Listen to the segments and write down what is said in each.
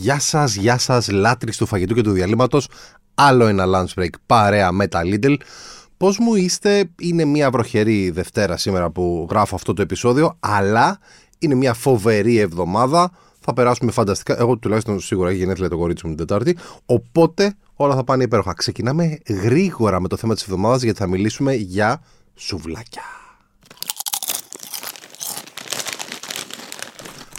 Γεια σας, γεια σας, λάτρεις του φαγητού και του διαλύματος. Άλλο ένα lunch break παρέα με τα Lidl. Πώς μου είστε, είναι μια βροχερή Δευτέρα σήμερα που γράφω αυτό το επεισόδιο, αλλά είναι μια φοβερή εβδομάδα. Θα περάσουμε φανταστικά. Εγώ τουλάχιστον σίγουρα έχει γενέθλια το κορίτσι μου την Τετάρτη. Οπότε όλα θα πάνε υπέροχα. Ξεκινάμε γρήγορα με το θέμα της εβδομάδας γιατί θα μιλήσουμε για σουβλάκια.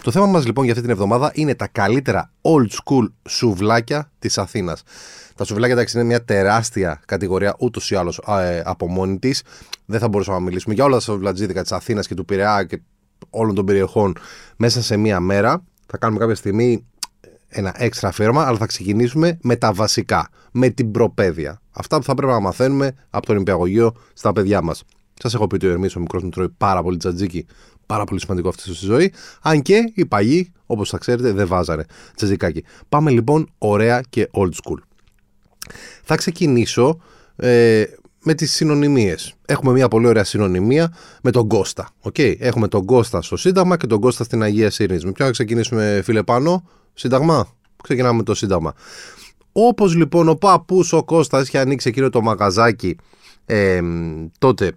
Το θέμα μας λοιπόν για αυτή την εβδομάδα είναι τα καλύτερα old school σουβλάκια της Αθήνας. Τα σουβλάκια εντάξει είναι μια τεράστια κατηγορία ούτως ή άλλως ε, από μόνη της. Δεν θα μπορούσαμε να μιλήσουμε για όλα τα σουβλατζίδικα της Αθήνας και του Πειραιά και όλων των περιοχών μέσα σε μία μέρα. Θα κάνουμε κάποια στιγμή ένα έξτρα αφιέρωμα, αλλά θα ξεκινήσουμε με τα βασικά, με την προπαίδεια. Αυτά που θα πρέπει να μαθαίνουμε από τον Υπηαγωγείο στα παιδιά μας. Σας έχω πει ότι ο Ερμής ο μικρός μου τρώει πάρα πολύ τζατζίκι πάρα πολύ σημαντικό αυτή στη ζωή. Αν και οι παλιοί, όπως θα ξέρετε, δεν βάζανε τσεζικάκι. Πάμε λοιπόν ωραία και old school. Θα ξεκινήσω ε, με τις συνωνυμίες. Έχουμε μια πολύ ωραία συνωνυμία με τον Κώστα. Okay? Έχουμε τον Κώστα στο Σύνταγμα και τον Κώστα στην Αγία Σύρνης. Με ποιο να ξεκινήσουμε φίλε πάνω, Σύνταγμα; Ξεκινάμε με το Σύνταγμα. Όπως λοιπόν ο παππούς ο Κώστας είχε ανοίξει εκείνο το μαγαζάκι ε, τότε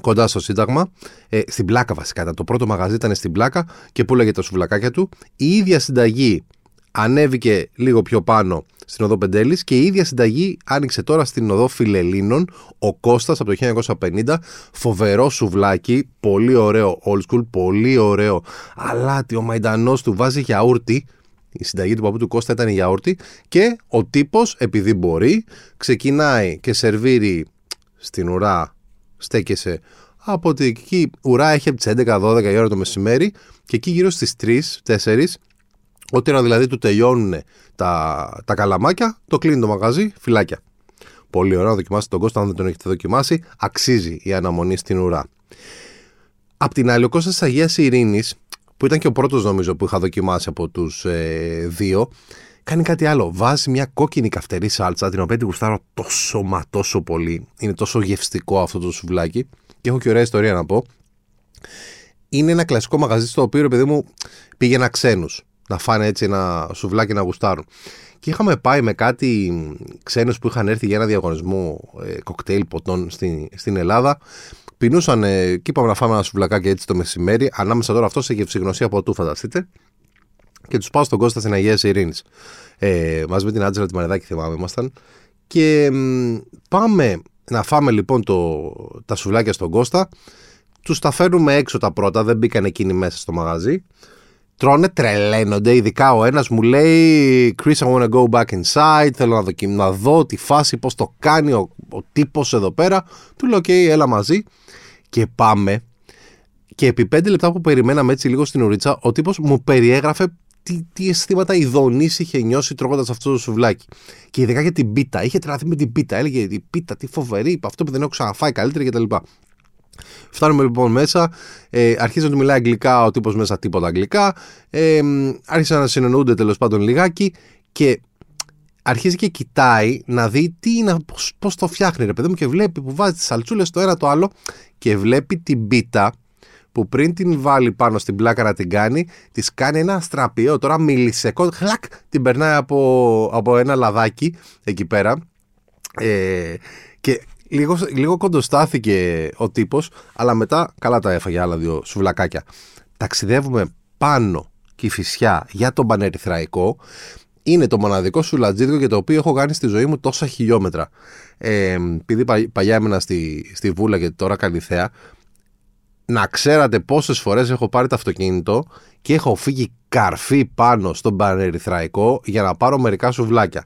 κοντά στο Σύνταγμα. Ε, στην πλάκα βασικά ήταν. Το πρώτο μαγαζί ήταν στην πλάκα και πουλάγε τα σουβλακάκια του. Η ίδια συνταγή ανέβηκε λίγο πιο πάνω στην οδό Πεντέλης και η ίδια συνταγή άνοιξε τώρα στην οδό Φιλελίνων. Ο Κώστας από το 1950. Φοβερό σουβλάκι. Πολύ ωραίο old school. Πολύ ωραίο. Αλάτι. Ο μαϊντανός του βάζει γιαούρτι. Η συνταγή του παππού του Κώστα ήταν γιαούρτι. Και ο τύπος, επειδή μπορεί, ξεκινάει και σερβίρει στην ουρά στέκεσαι από ότι εκεί ουρά έχει από τις 11-12 η ώρα το μεσημέρι και εκεί γύρω στις 3-4, όταν δηλαδή του τελειώνουν τα, τα καλαμάκια, το κλείνει το μαγαζί, φυλάκια. Πολύ ωραίο να δοκιμάσετε τον Κώστα, αν δεν τον έχετε δοκιμάσει, αξίζει η αναμονή στην ουρά. Απ' την άλλη, ο Κώστας Αγίας Ειρήνης, που ήταν και ο πρώτος νομίζω που είχα δοκιμάσει από τους ε, δύο, κάνει κάτι άλλο. Βάζει μια κόκκινη καυτερή σάλτσα, την οποία την γουστάρω τόσο μα τόσο πολύ. Είναι τόσο γευστικό αυτό το σουβλάκι. Και έχω και ωραία ιστορία να πω. Είναι ένα κλασικό μαγαζί στο οποίο, ρε παιδί μου, πήγαινα ξένους να φάνε έτσι ένα σουβλάκι να γουστάρουν. Και είχαμε πάει με κάτι ξένους που είχαν έρθει για ένα διαγωνισμό ε, κοκτέιλ ποτών στην, στην Ελλάδα. Πεινούσαν ε, και είπαμε να φάμε ένα σουβλακάκι έτσι το μεσημέρι. Ανάμεσα τώρα αυτό σε γευσηγνωσία ποτού, φανταστείτε και τους πάω στον Κώστα στην Αγία Ειρήνης. Ε, μαζί με την Άντζελα τη Μαρεδάκη θυμάμαι ήμασταν. Και πάμε να φάμε λοιπόν το, τα σουβλάκια στον Κώστα. Τους τα φέρνουμε έξω τα πρώτα, δεν μπήκαν εκείνοι μέσα στο μαγαζί. Τρώνε, τρελαίνονται. Ειδικά ο ένας μου λέει: Chris, I want to go back inside. Θέλω να, δοκιμ, να δω τη φάση, πώς το κάνει ο, ο τύπος εδώ πέρα. Του λέω: OK, έλα μαζί. Και πάμε. Και επί πέντε λεπτά που περιμέναμε έτσι λίγο στην ουρίτσα, ο τύπος μου περιέγραφε τι, τι αισθήματα ειδονή είχε νιώσει τρώγοντας αυτό το σουβλάκι. Και ειδικά για την πίτα. Είχε τρελαθεί με την πίτα. Έλεγε η πίτα, τι φοβερή, αυτό που δεν έχω ξαναφάει καλύτερη κτλ. Φτάνουμε λοιπόν μέσα, ε, αρχίζει να του μιλάει αγγλικά, ο τύπος μέσα τίποτα αγγλικά. Ε, άρχισαν να συνεννοούνται τέλος πάντων λιγάκι και αρχίζει και κοιτάει να δει τι είναι, πώς, πώς το φτιάχνει ρε παιδί μου και βλέπει που βάζει τις σαλτσούλες το ένα το άλλο και βλέπει την πίτα που πριν την βάλει πάνω στην πλάκα να την κάνει, της κάνει ένα στραπιό. Τώρα μιλισεκό, χλακ, την περνάει από, από ένα λαδάκι εκεί πέρα. Ε, και λίγο, λίγο κοντοστάθηκε ο τύπος, αλλά μετά καλά τα έφαγε άλλα δύο σουβλακάκια. Ταξιδεύουμε πάνω και φυσιά για τον Πανερυθραϊκό. Είναι το μοναδικό σουλατζίδικο για το οποίο έχω κάνει στη ζωή μου τόσα χιλιόμετρα. Ε, επειδή παλιά έμενα στη, στη Βούλα και τώρα Καλυθέα, να ξέρατε πόσες φορές έχω πάρει το αυτοκίνητο και έχω φύγει καρφί πάνω στον Πανερυθραϊκό για να πάρω μερικά σουβλάκια.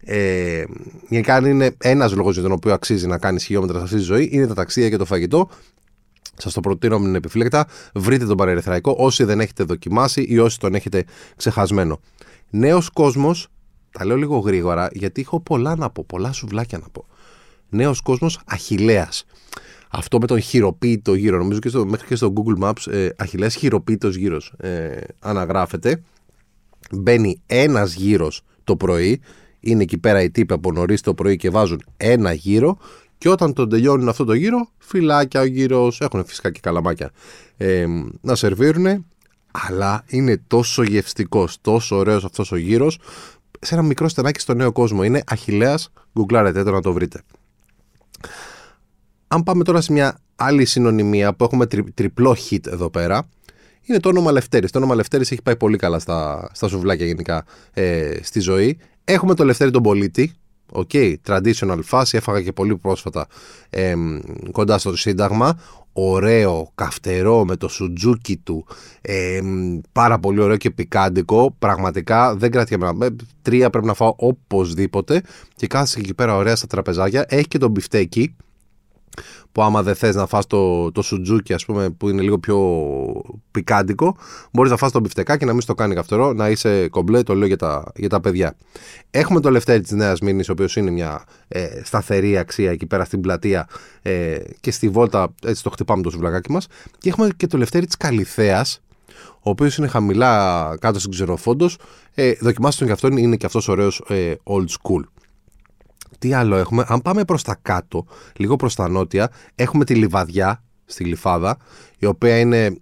Ε, γενικά αν είναι ένας λόγος για τον οποίο αξίζει να κάνεις χιλιόμετρα σε αυτή τη ζωή είναι τα ταξίδια και το φαγητό Σας το προτείνω με επιφύλακτα. Βρείτε τον Πανερυθραϊκό όσοι δεν έχετε δοκιμάσει ή όσοι τον έχετε ξεχασμένο. Νέος κόσμος, τα λέω λίγο γρήγορα γιατί έχω πολλά να πω, πολλά σουβλάκια να πω. Νέος κόσμος Αχηλέα αυτό με τον χειροποίητο γύρο, νομίζω και στο, μέχρι και στο Google Maps, ε, Αχιλέας χειροποίητος γύρος ε, αναγράφεται. Μπαίνει ένας γύρος το πρωί, είναι εκεί πέρα οι τύποι από νωρίς το πρωί και βάζουν ένα γύρο και όταν τον τελειώνουν αυτό το γύρο, φυλάκια ο γύρος, έχουν φυσικά και καλαμάκια ε, να σερβίρουν. αλλά είναι τόσο γευστικός, τόσο ωραίος αυτός ο γύρος, σε ένα μικρό στενάκι στο Νέο Κόσμο. Είναι Αχιλλέα, γκουγκλάρετε το να το βρείτε. Αν πάμε τώρα σε μια άλλη συνωνυμία που έχουμε τρι, τριπλό hit εδώ πέρα, είναι το όνομα Λευτέρης. Το όνομα Λευτέρης έχει πάει πολύ καλά στα, στα σουβλάκια γενικά ε, στη ζωή. Έχουμε το Λευτέρη τον Πολίτη, OK, okay, traditional φάση, έφαγα και πολύ πρόσφατα ε, κοντά στο Σύνταγμα. Ωραίο, καυτερό με το σουτζούκι του. Ε, πάρα πολύ ωραίο και πικάντικο. Πραγματικά δεν κρατιέμαι. Τρία πρέπει να φάω οπωσδήποτε. Και κάθεσαι εκεί πέρα ωραία στα τραπεζάκια. Έχει και τον μπιφτέκι που άμα δεν θες να φας το, το σουτζούκι ας πούμε που είναι λίγο πιο πικάντικο μπορείς να φας το μπιφτεκάκι να μην στο κάνει καυτερό να είσαι κομπλέ το λέω για τα, για τα παιδιά. Έχουμε το Λευτέρη της Νέας Μήνης ο οποίος είναι μια ε, σταθερή αξία εκεί πέρα στην πλατεία ε, και στη βόλτα έτσι το χτυπάμε το σουβλακάκι μας. Και έχουμε και το Λευτέρη της Καλυθέας ο οποίος είναι χαμηλά κάτω στην ξεροφόντος ε, δοκιμάστε τον και αυτόν είναι και αυτός ωραίος ε, old school τι άλλο έχουμε; Αν πάμε προς τα κάτω, λίγο προς τα νότια, έχουμε τη λιβαδιά στη Γλυφάδα, η οποία είναι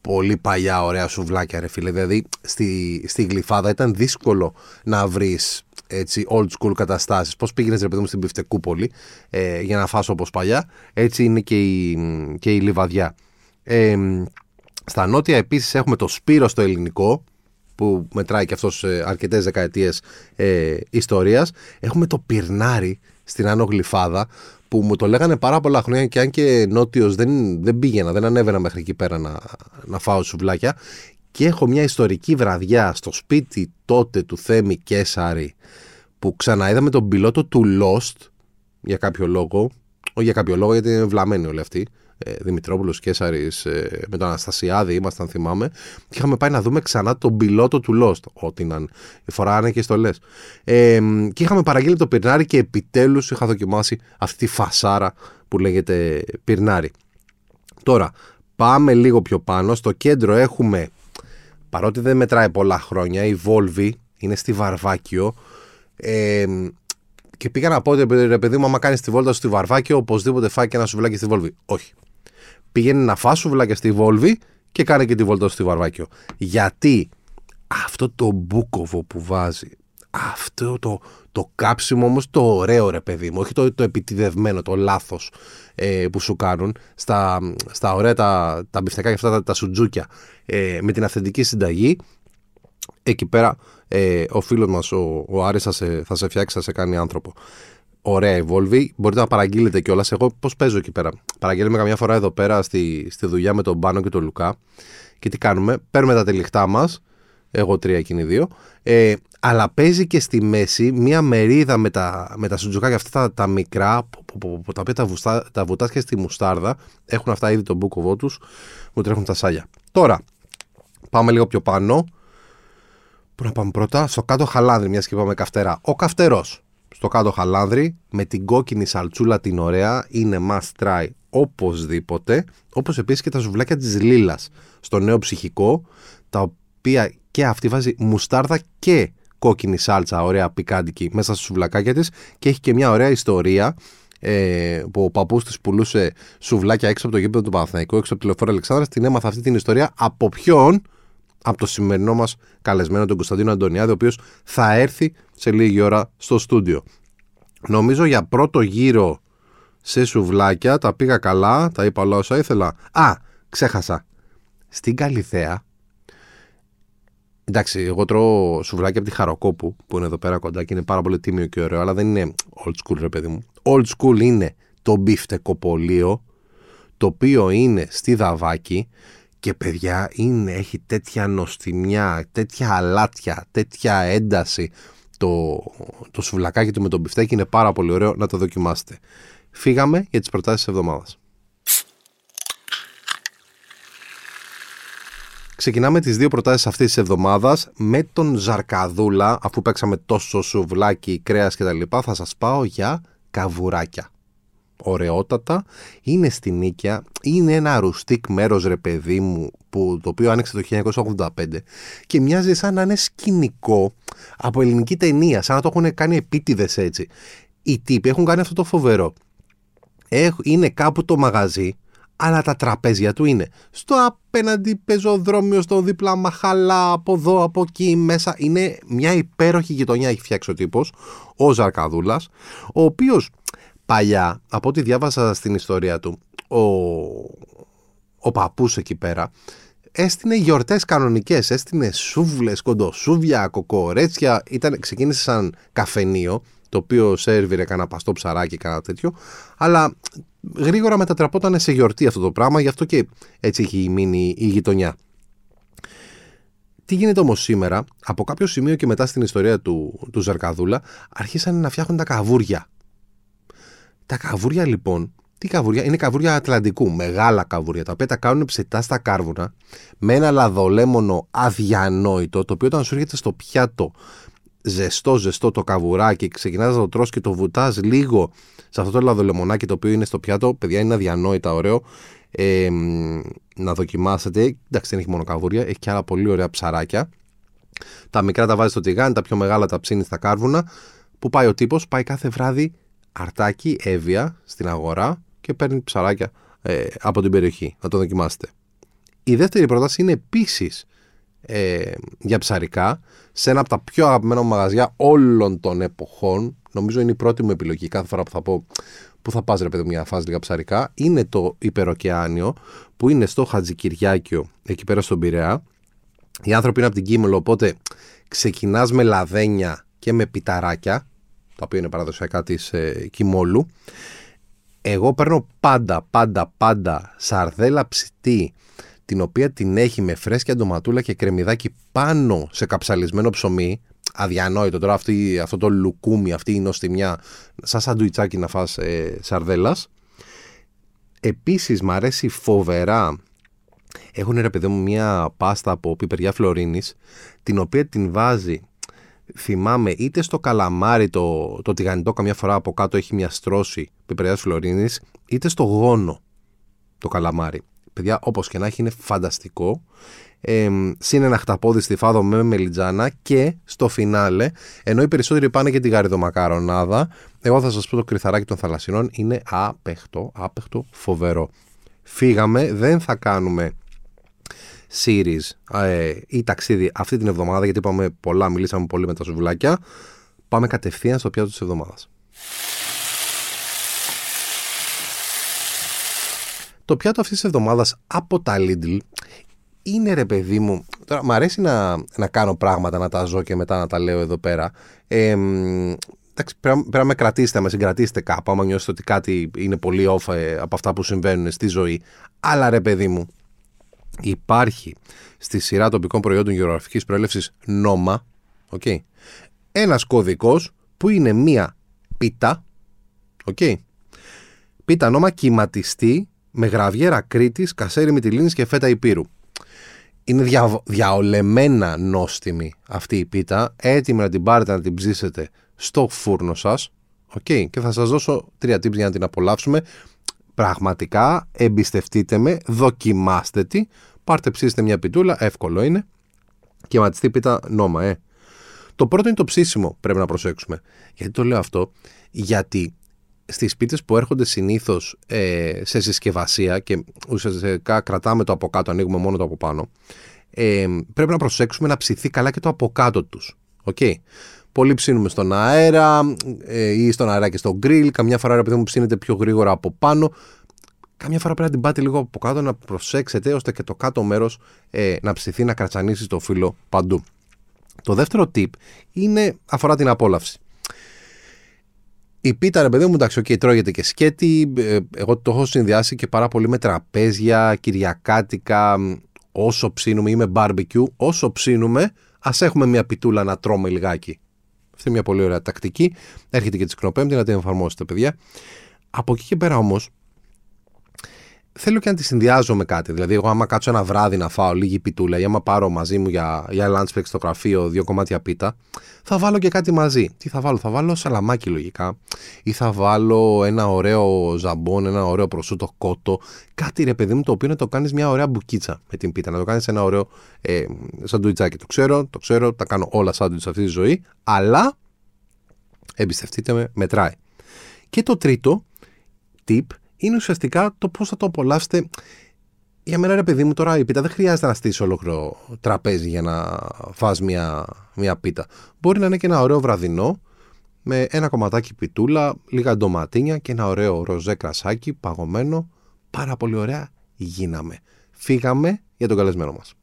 πολύ παλιά ωραία σουβλάκια, ρε φίλε. Δηλαδή, στη, στη Γλυφάδα ήταν δύσκολο να βρεις έτσι old school καταστάσεις. Πώς πήγαινες, ρε παιδί μου, στην Πιφτεκούπολη ε, για να φας όπως παλιά. Έτσι είναι και η, και η Λιβαδιά. Ε, στα νότια επίσης έχουμε το Σπύρο στο ελληνικό, που μετράει και αυτός ε, αρκετές δεκαετίες ε, ιστορίας. Έχουμε το Πυρνάρι στην Άνω Γλυφάδα που μου το λέγανε πάρα πολλά χρόνια και αν και νότιος δεν, δεν πήγαινα, δεν ανέβαινα μέχρι εκεί πέρα να, να φάω σουβλάκια και έχω μια ιστορική βραδιά στο σπίτι τότε του Θέμη Κέσαρη που ξαναείδαμε τον πιλότο του Lost για κάποιο λόγο, όχι για κάποιο λόγο γιατί είναι βλαμμένοι όλοι αυτοί ε, Δημητρόπουλος Κέσαρης ε, με τον Αναστασιάδη, ήμασταν θυμάμαι, και είχαμε πάει να δούμε ξανά τον πιλότο του Lost. Ό,τι να φοράνε και στολέ. Ε, και είχαμε παραγγείλει το πυρνάρι και επιτέλους είχα δοκιμάσει αυτή τη φασάρα που λέγεται πυρνάρι. Τώρα, πάμε λίγο πιο πάνω. Στο κέντρο έχουμε, παρότι δεν μετράει πολλά χρόνια, η Volvi είναι στη Βαρβάκιο. Ε, και πήγα να πω ότι ρε παιδί μου, άμα κάνεις τη βόλτα στη Βαρβάκιο, οπωσδήποτε φάει και ένα σουβλάκι στη Βόλβη. Όχι πήγαινε να φας σουβλάκια στη Βόλβη και κάνε και τη βόλτα στη Βαρβάκιο. Γιατί αυτό το μπούκοβο που βάζει, αυτό το, το κάψιμο όμως το ωραίο ρε παιδί μου, όχι το, το επιτιδευμένο, το λάθος ε, που σου κάνουν στα, στα ωραία τα, τα μπιφτεκά και αυτά τα, τα σουτζούκια ε, με την αυθεντική συνταγή, εκεί πέρα ε, ο φίλος μας ο, ο Άρης θα σε, θα σε φτιάξει, θα σε κάνει άνθρωπο ωραία η Volvi. Μπορείτε να παραγγείλετε κιόλας. Εγώ πώς παίζω εκεί πέρα. Παραγγέλνουμε καμιά φορά εδώ πέρα στη, στη δουλειά με τον Πάνο και τον Λουκά. Και τι κάνουμε, παίρνουμε τα τελειχτά μας. Εγώ τρία, εκείνοι δύο. Ε, αλλά παίζει και στη μέση μία μερίδα με τα, με τα σουτζουκάκια αυτά τα, τα μικρά, που, που, που, τα οποία τα, βουστά, τα βουτάς στη μουστάρδα. Έχουν αυτά ήδη τον μπούκοβό τους. Μου τρέχουν τα σάλια. Τώρα, πάμε λίγο πιο πάνω. Πού να πάμε πρώτα, στο κάτω χαλάνδρι, μιας και είπαμε καυτερά. Ο καυτερός στο κάτω χαλάνδρι με την κόκκινη σαλτσούλα την ωραία είναι must try οπωσδήποτε όπως επίσης και τα σουβλάκια της Λίλας στο νέο ψυχικό τα οποία και αυτή βάζει μουστάρδα και κόκκινη σάλτσα ωραία πικάντικη μέσα στα σουβλακάκια της και έχει και μια ωραία ιστορία ε, που ο παππούς της πουλούσε σουβλάκια έξω από το γήπεδο του Παναθηναϊκού έξω από τη λεωφόρα Αλεξάνδρας την έμαθα αυτή την ιστορία από ποιον; Από το σημερινό μας καλεσμένο τον Κωνσταντίνο Αντωνιάδη ο οποίος θα έρθει σε λίγη ώρα στο στούντιο. Νομίζω για πρώτο γύρο σε σουβλάκια τα πήγα καλά, τα είπα όλα όσα ήθελα. Α, ξέχασα. Στην Καλυθέα Εντάξει, εγώ τρώω σουβλάκια από τη Χαροκόπου που είναι εδώ πέρα κοντά και είναι πάρα πολύ τίμιο και ωραίο, αλλά δεν είναι old school, ρε παιδί μου. Old school είναι το μπιφτεκοπολείο, το οποίο είναι στη Δαβάκη και παιδιά είναι, έχει τέτοια νοστιμιά, τέτοια αλάτια, τέτοια ένταση το, το σουβλακάκι του με τον μπιφτέκι είναι πάρα πολύ ωραίο να το δοκιμάσετε. Φύγαμε για τις προτάσεις της εβδομάδας. Ξεκινάμε τις δύο προτάσεις αυτής της εβδομάδας με τον Ζαρκαδούλα, αφού παίξαμε τόσο σουβλάκι, κρέας και τα λοιπά, θα σας πάω για καβουράκια ωραιότατα, είναι στην Νίκαια, είναι ένα ρουστικ μέρος ρε παιδί μου που, το οποίο άνοιξε το 1985 και μοιάζει σαν να είναι σκηνικό από ελληνική ταινία, σαν να το έχουν κάνει επίτηδες έτσι. Οι τύποι έχουν κάνει αυτό το φοβερό. είναι κάπου το μαγαζί, αλλά τα τραπέζια του είναι στο απέναντι πεζοδρόμιο, στο δίπλα μαχαλά, από εδώ, από εκεί, μέσα. Είναι μια υπέροχη γειτονιά έχει φτιάξει ο τύπος, ο Ζαρκαδούλας, ο οποίος παλιά, από ό,τι διάβασα στην ιστορία του, ο, ο παππούς εκεί πέρα, έστεινε γιορτές κανονικές, έστεινε σούβλες, κοντοσούβια, κοκορέτσια, ήταν, ξεκίνησε σαν καφενείο, το οποίο σερβιρε κανένα παστό ψαράκι, κανένα τέτοιο, αλλά γρήγορα μετατραπόταν σε γιορτή αυτό το πράγμα, γι' αυτό και έτσι έχει μείνει η γειτονιά. Τι γίνεται όμως σήμερα, από κάποιο σημείο και μετά στην ιστορία του, του Ζαρκαδούλα, αρχίσαν να φτιάχνουν τα καβούρια. Τα καβούρια λοιπόν, τι καβούρια, είναι καβούρια Ατλαντικού, μεγάλα καβούρια, τα οποία τα κάνουν ψητά στα κάρβουνα, με ένα λαδολέμονο αδιανόητο, το οποίο όταν σου έρχεται στο πιάτο ζεστό ζεστό το καβουράκι, ξεκινάς να το τρως και το βουτάς λίγο σε αυτό το λαδολεμονάκι το οποίο είναι στο πιάτο, παιδιά είναι αδιανόητα ωραίο, ε, να δοκιμάσετε. Εντάξει, δεν έχει μόνο καβούρια, έχει και άλλα πολύ ωραία ψαράκια. Τα μικρά τα βάζεις στο τηγάνι, τα πιο μεγάλα τα ψήνεις στα κάρβουνα. Που πάει ο τύπος, πάει κάθε βράδυ αρτάκι, έβια στην αγορά και παίρνει ψαράκια ε, από την περιοχή. Να το δοκιμάσετε. Η δεύτερη πρόταση είναι επίσης ε, για ψαρικά σε ένα από τα πιο αγαπημένα μαγαζιά όλων των εποχών. Νομίζω είναι η πρώτη μου επιλογή κάθε φορά που θα πω που θα πας ρε παιδί μια φάση λίγα ψαρικά; Είναι το υπεροκεάνιο που είναι στο Χατζικυριάκιο εκεί πέρα στον Πειραιά. Οι άνθρωποι είναι από την Κίμελο οπότε ξεκινάς με λαδένια και με πιταράκια τα οποία είναι παραδοσιακά της ε, Κιμόλου. Εγώ παίρνω πάντα, πάντα, πάντα σαρδέλα ψητή την οποία την έχει με φρέσκια ντοματούλα και κρεμμυδάκι πάνω σε καψαλισμένο ψωμί. Αδιανόητο τώρα αυτή, αυτό το λουκούμι, αυτή η νοστιμιά, σαν σαντουιτσάκι να φας ε, σαρδέλας. Επίσης μ' αρέσει φοβερά έχουν ρε παιδί μου μια πάστα από πιπεριά φλωρίνης την οποία την βάζει θυμάμαι είτε στο καλαμάρι το, το τηγανιτό καμιά φορά από κάτω έχει μια στρώση πιπεριάς φλωρίνης είτε στο γόνο το καλαμάρι παιδιά, όπως και να έχει, είναι φανταστικό. Ε, συν ένα χταπόδι στη φάδο με μελιτζάνα και στο φινάλε, ενώ οι περισσότεροι πάνε για τη γαριδομακαρονάδα, εγώ θα σας πω το κρυθαράκι των θαλασσινών είναι άπεχτο, άπεχτο, φοβερό. Φύγαμε, δεν θα κάνουμε series ε, ή ταξίδι αυτή την εβδομάδα, γιατί είπαμε πολλά, μιλήσαμε πολύ με τα σουβλάκια. Πάμε κατευθείαν στο πιάτο της εβδομάδας. Το πιάτο αυτής της εβδομάδας από τα Lidl είναι ρε παιδί μου. Τώρα, μου αρέσει να, να κάνω πράγματα, να τα ζω και μετά να τα λέω εδώ πέρα. Ε, εντάξει, πρέπει, να με κρατήσετε, να με συγκρατήσετε κάπου. Άμα νιώσετε ότι κάτι είναι πολύ off ε, από αυτά που συμβαίνουν στη ζωή. Αλλά ρε παιδί μου, υπάρχει στη σειρά τοπικών προϊόντων γεωγραφικής προέλευσης νόμα, okay, ένας κωδικός που είναι μία πίτα, okay, πίτα νόμα κυματιστή με γραβιέρα Κρήτη, κασέρι Μυτιλίνης και φέτα Υπήρου. Είναι δια, διαολεμένα νόστιμη αυτή η πίτα, έτοιμη να την πάρετε να την ψήσετε στο φούρνο σας. Okay. Και θα σας δώσω τρία tips για να την απολαύσουμε. Πραγματικά εμπιστευτείτε με, δοκιμάστε τη, πάρτε ψήστε μια πιτούλα, εύκολο είναι. Και ματιστεί πίτα νόμα, ε. Το πρώτο είναι το ψήσιμο, πρέπει να προσέξουμε. Γιατί το λέω αυτό, γιατί στις πίτσες που έρχονται συνήθως ε, σε συσκευασία και ουσιαστικά κρατάμε το από κάτω, ανοίγουμε μόνο το από πάνω, ε, πρέπει να προσέξουμε να ψηθεί καλά και το από κάτω τους. Okay. Πολύ ψήνουμε στον αέρα ε, ή στον αέρα και στο γκριλ. Καμιά φορά επειδή μου ψήνεται πιο γρήγορα από πάνω. Καμιά φορά πρέπει να την πάτε λίγο από κάτω να προσέξετε ώστε και το κάτω μέρος ε, να ψηθεί, να κρατσανίσει το φύλλο παντού. Το δεύτερο tip είναι, αφορά την απόλαυση. Η πίτα, ρε παιδί μου, εντάξει, okay, τρώγεται και σκέτη. Ε, εγώ το έχω συνδυάσει και πάρα πολύ με τραπέζια, κυριακάτικα. Όσο ψήνουμε ή με barbecue, όσο ψήνουμε, ας έχουμε μια πιτούλα να τρώμε λιγάκι. Αυτή είναι μια πολύ ωραία τακτική. Έρχεται και τη Σκηνοπέμπτη να την εφαρμόσετε, παιδιά. Από εκεί και πέρα όμως, θέλω και να τη συνδυάζω με κάτι. Δηλαδή, εγώ άμα κάτσω ένα βράδυ να φάω λίγη πιτούλα ή άμα πάρω μαζί μου για, για lunch break στο γραφείο δύο κομμάτια πίτα, θα βάλω και κάτι μαζί. Τι θα βάλω, θα βάλω σαλαμάκι λογικά ή θα βάλω ένα ωραίο ζαμπόν, ένα ωραίο προσούτο κότο. Κάτι ρε παιδί μου το οποίο να το κάνεις μια ωραία μπουκίτσα με την πίτα, να το κάνεις ένα ωραίο ε, σαντουιτσάκι. Το ξέρω, το ξέρω, τα κάνω όλα σάντουιτς αυτή τη ζωή, αλλά εμπιστευτείτε με, μετράει. Και το τρίτο tip είναι ουσιαστικά το πώς θα το απολαύσετε. Για μένα, ρε παιδί μου, τώρα η πίτα δεν χρειάζεται να στήσει ολόκληρο τραπέζι για να φας μια, μια πίτα. Μπορεί να είναι και ένα ωραίο βραδινό με ένα κομματάκι πιτούλα, λίγα ντοματίνια και ένα ωραίο ροζέ κρασάκι παγωμένο. Πάρα πολύ ωραία γίναμε. Φύγαμε για τον καλεσμένο μας.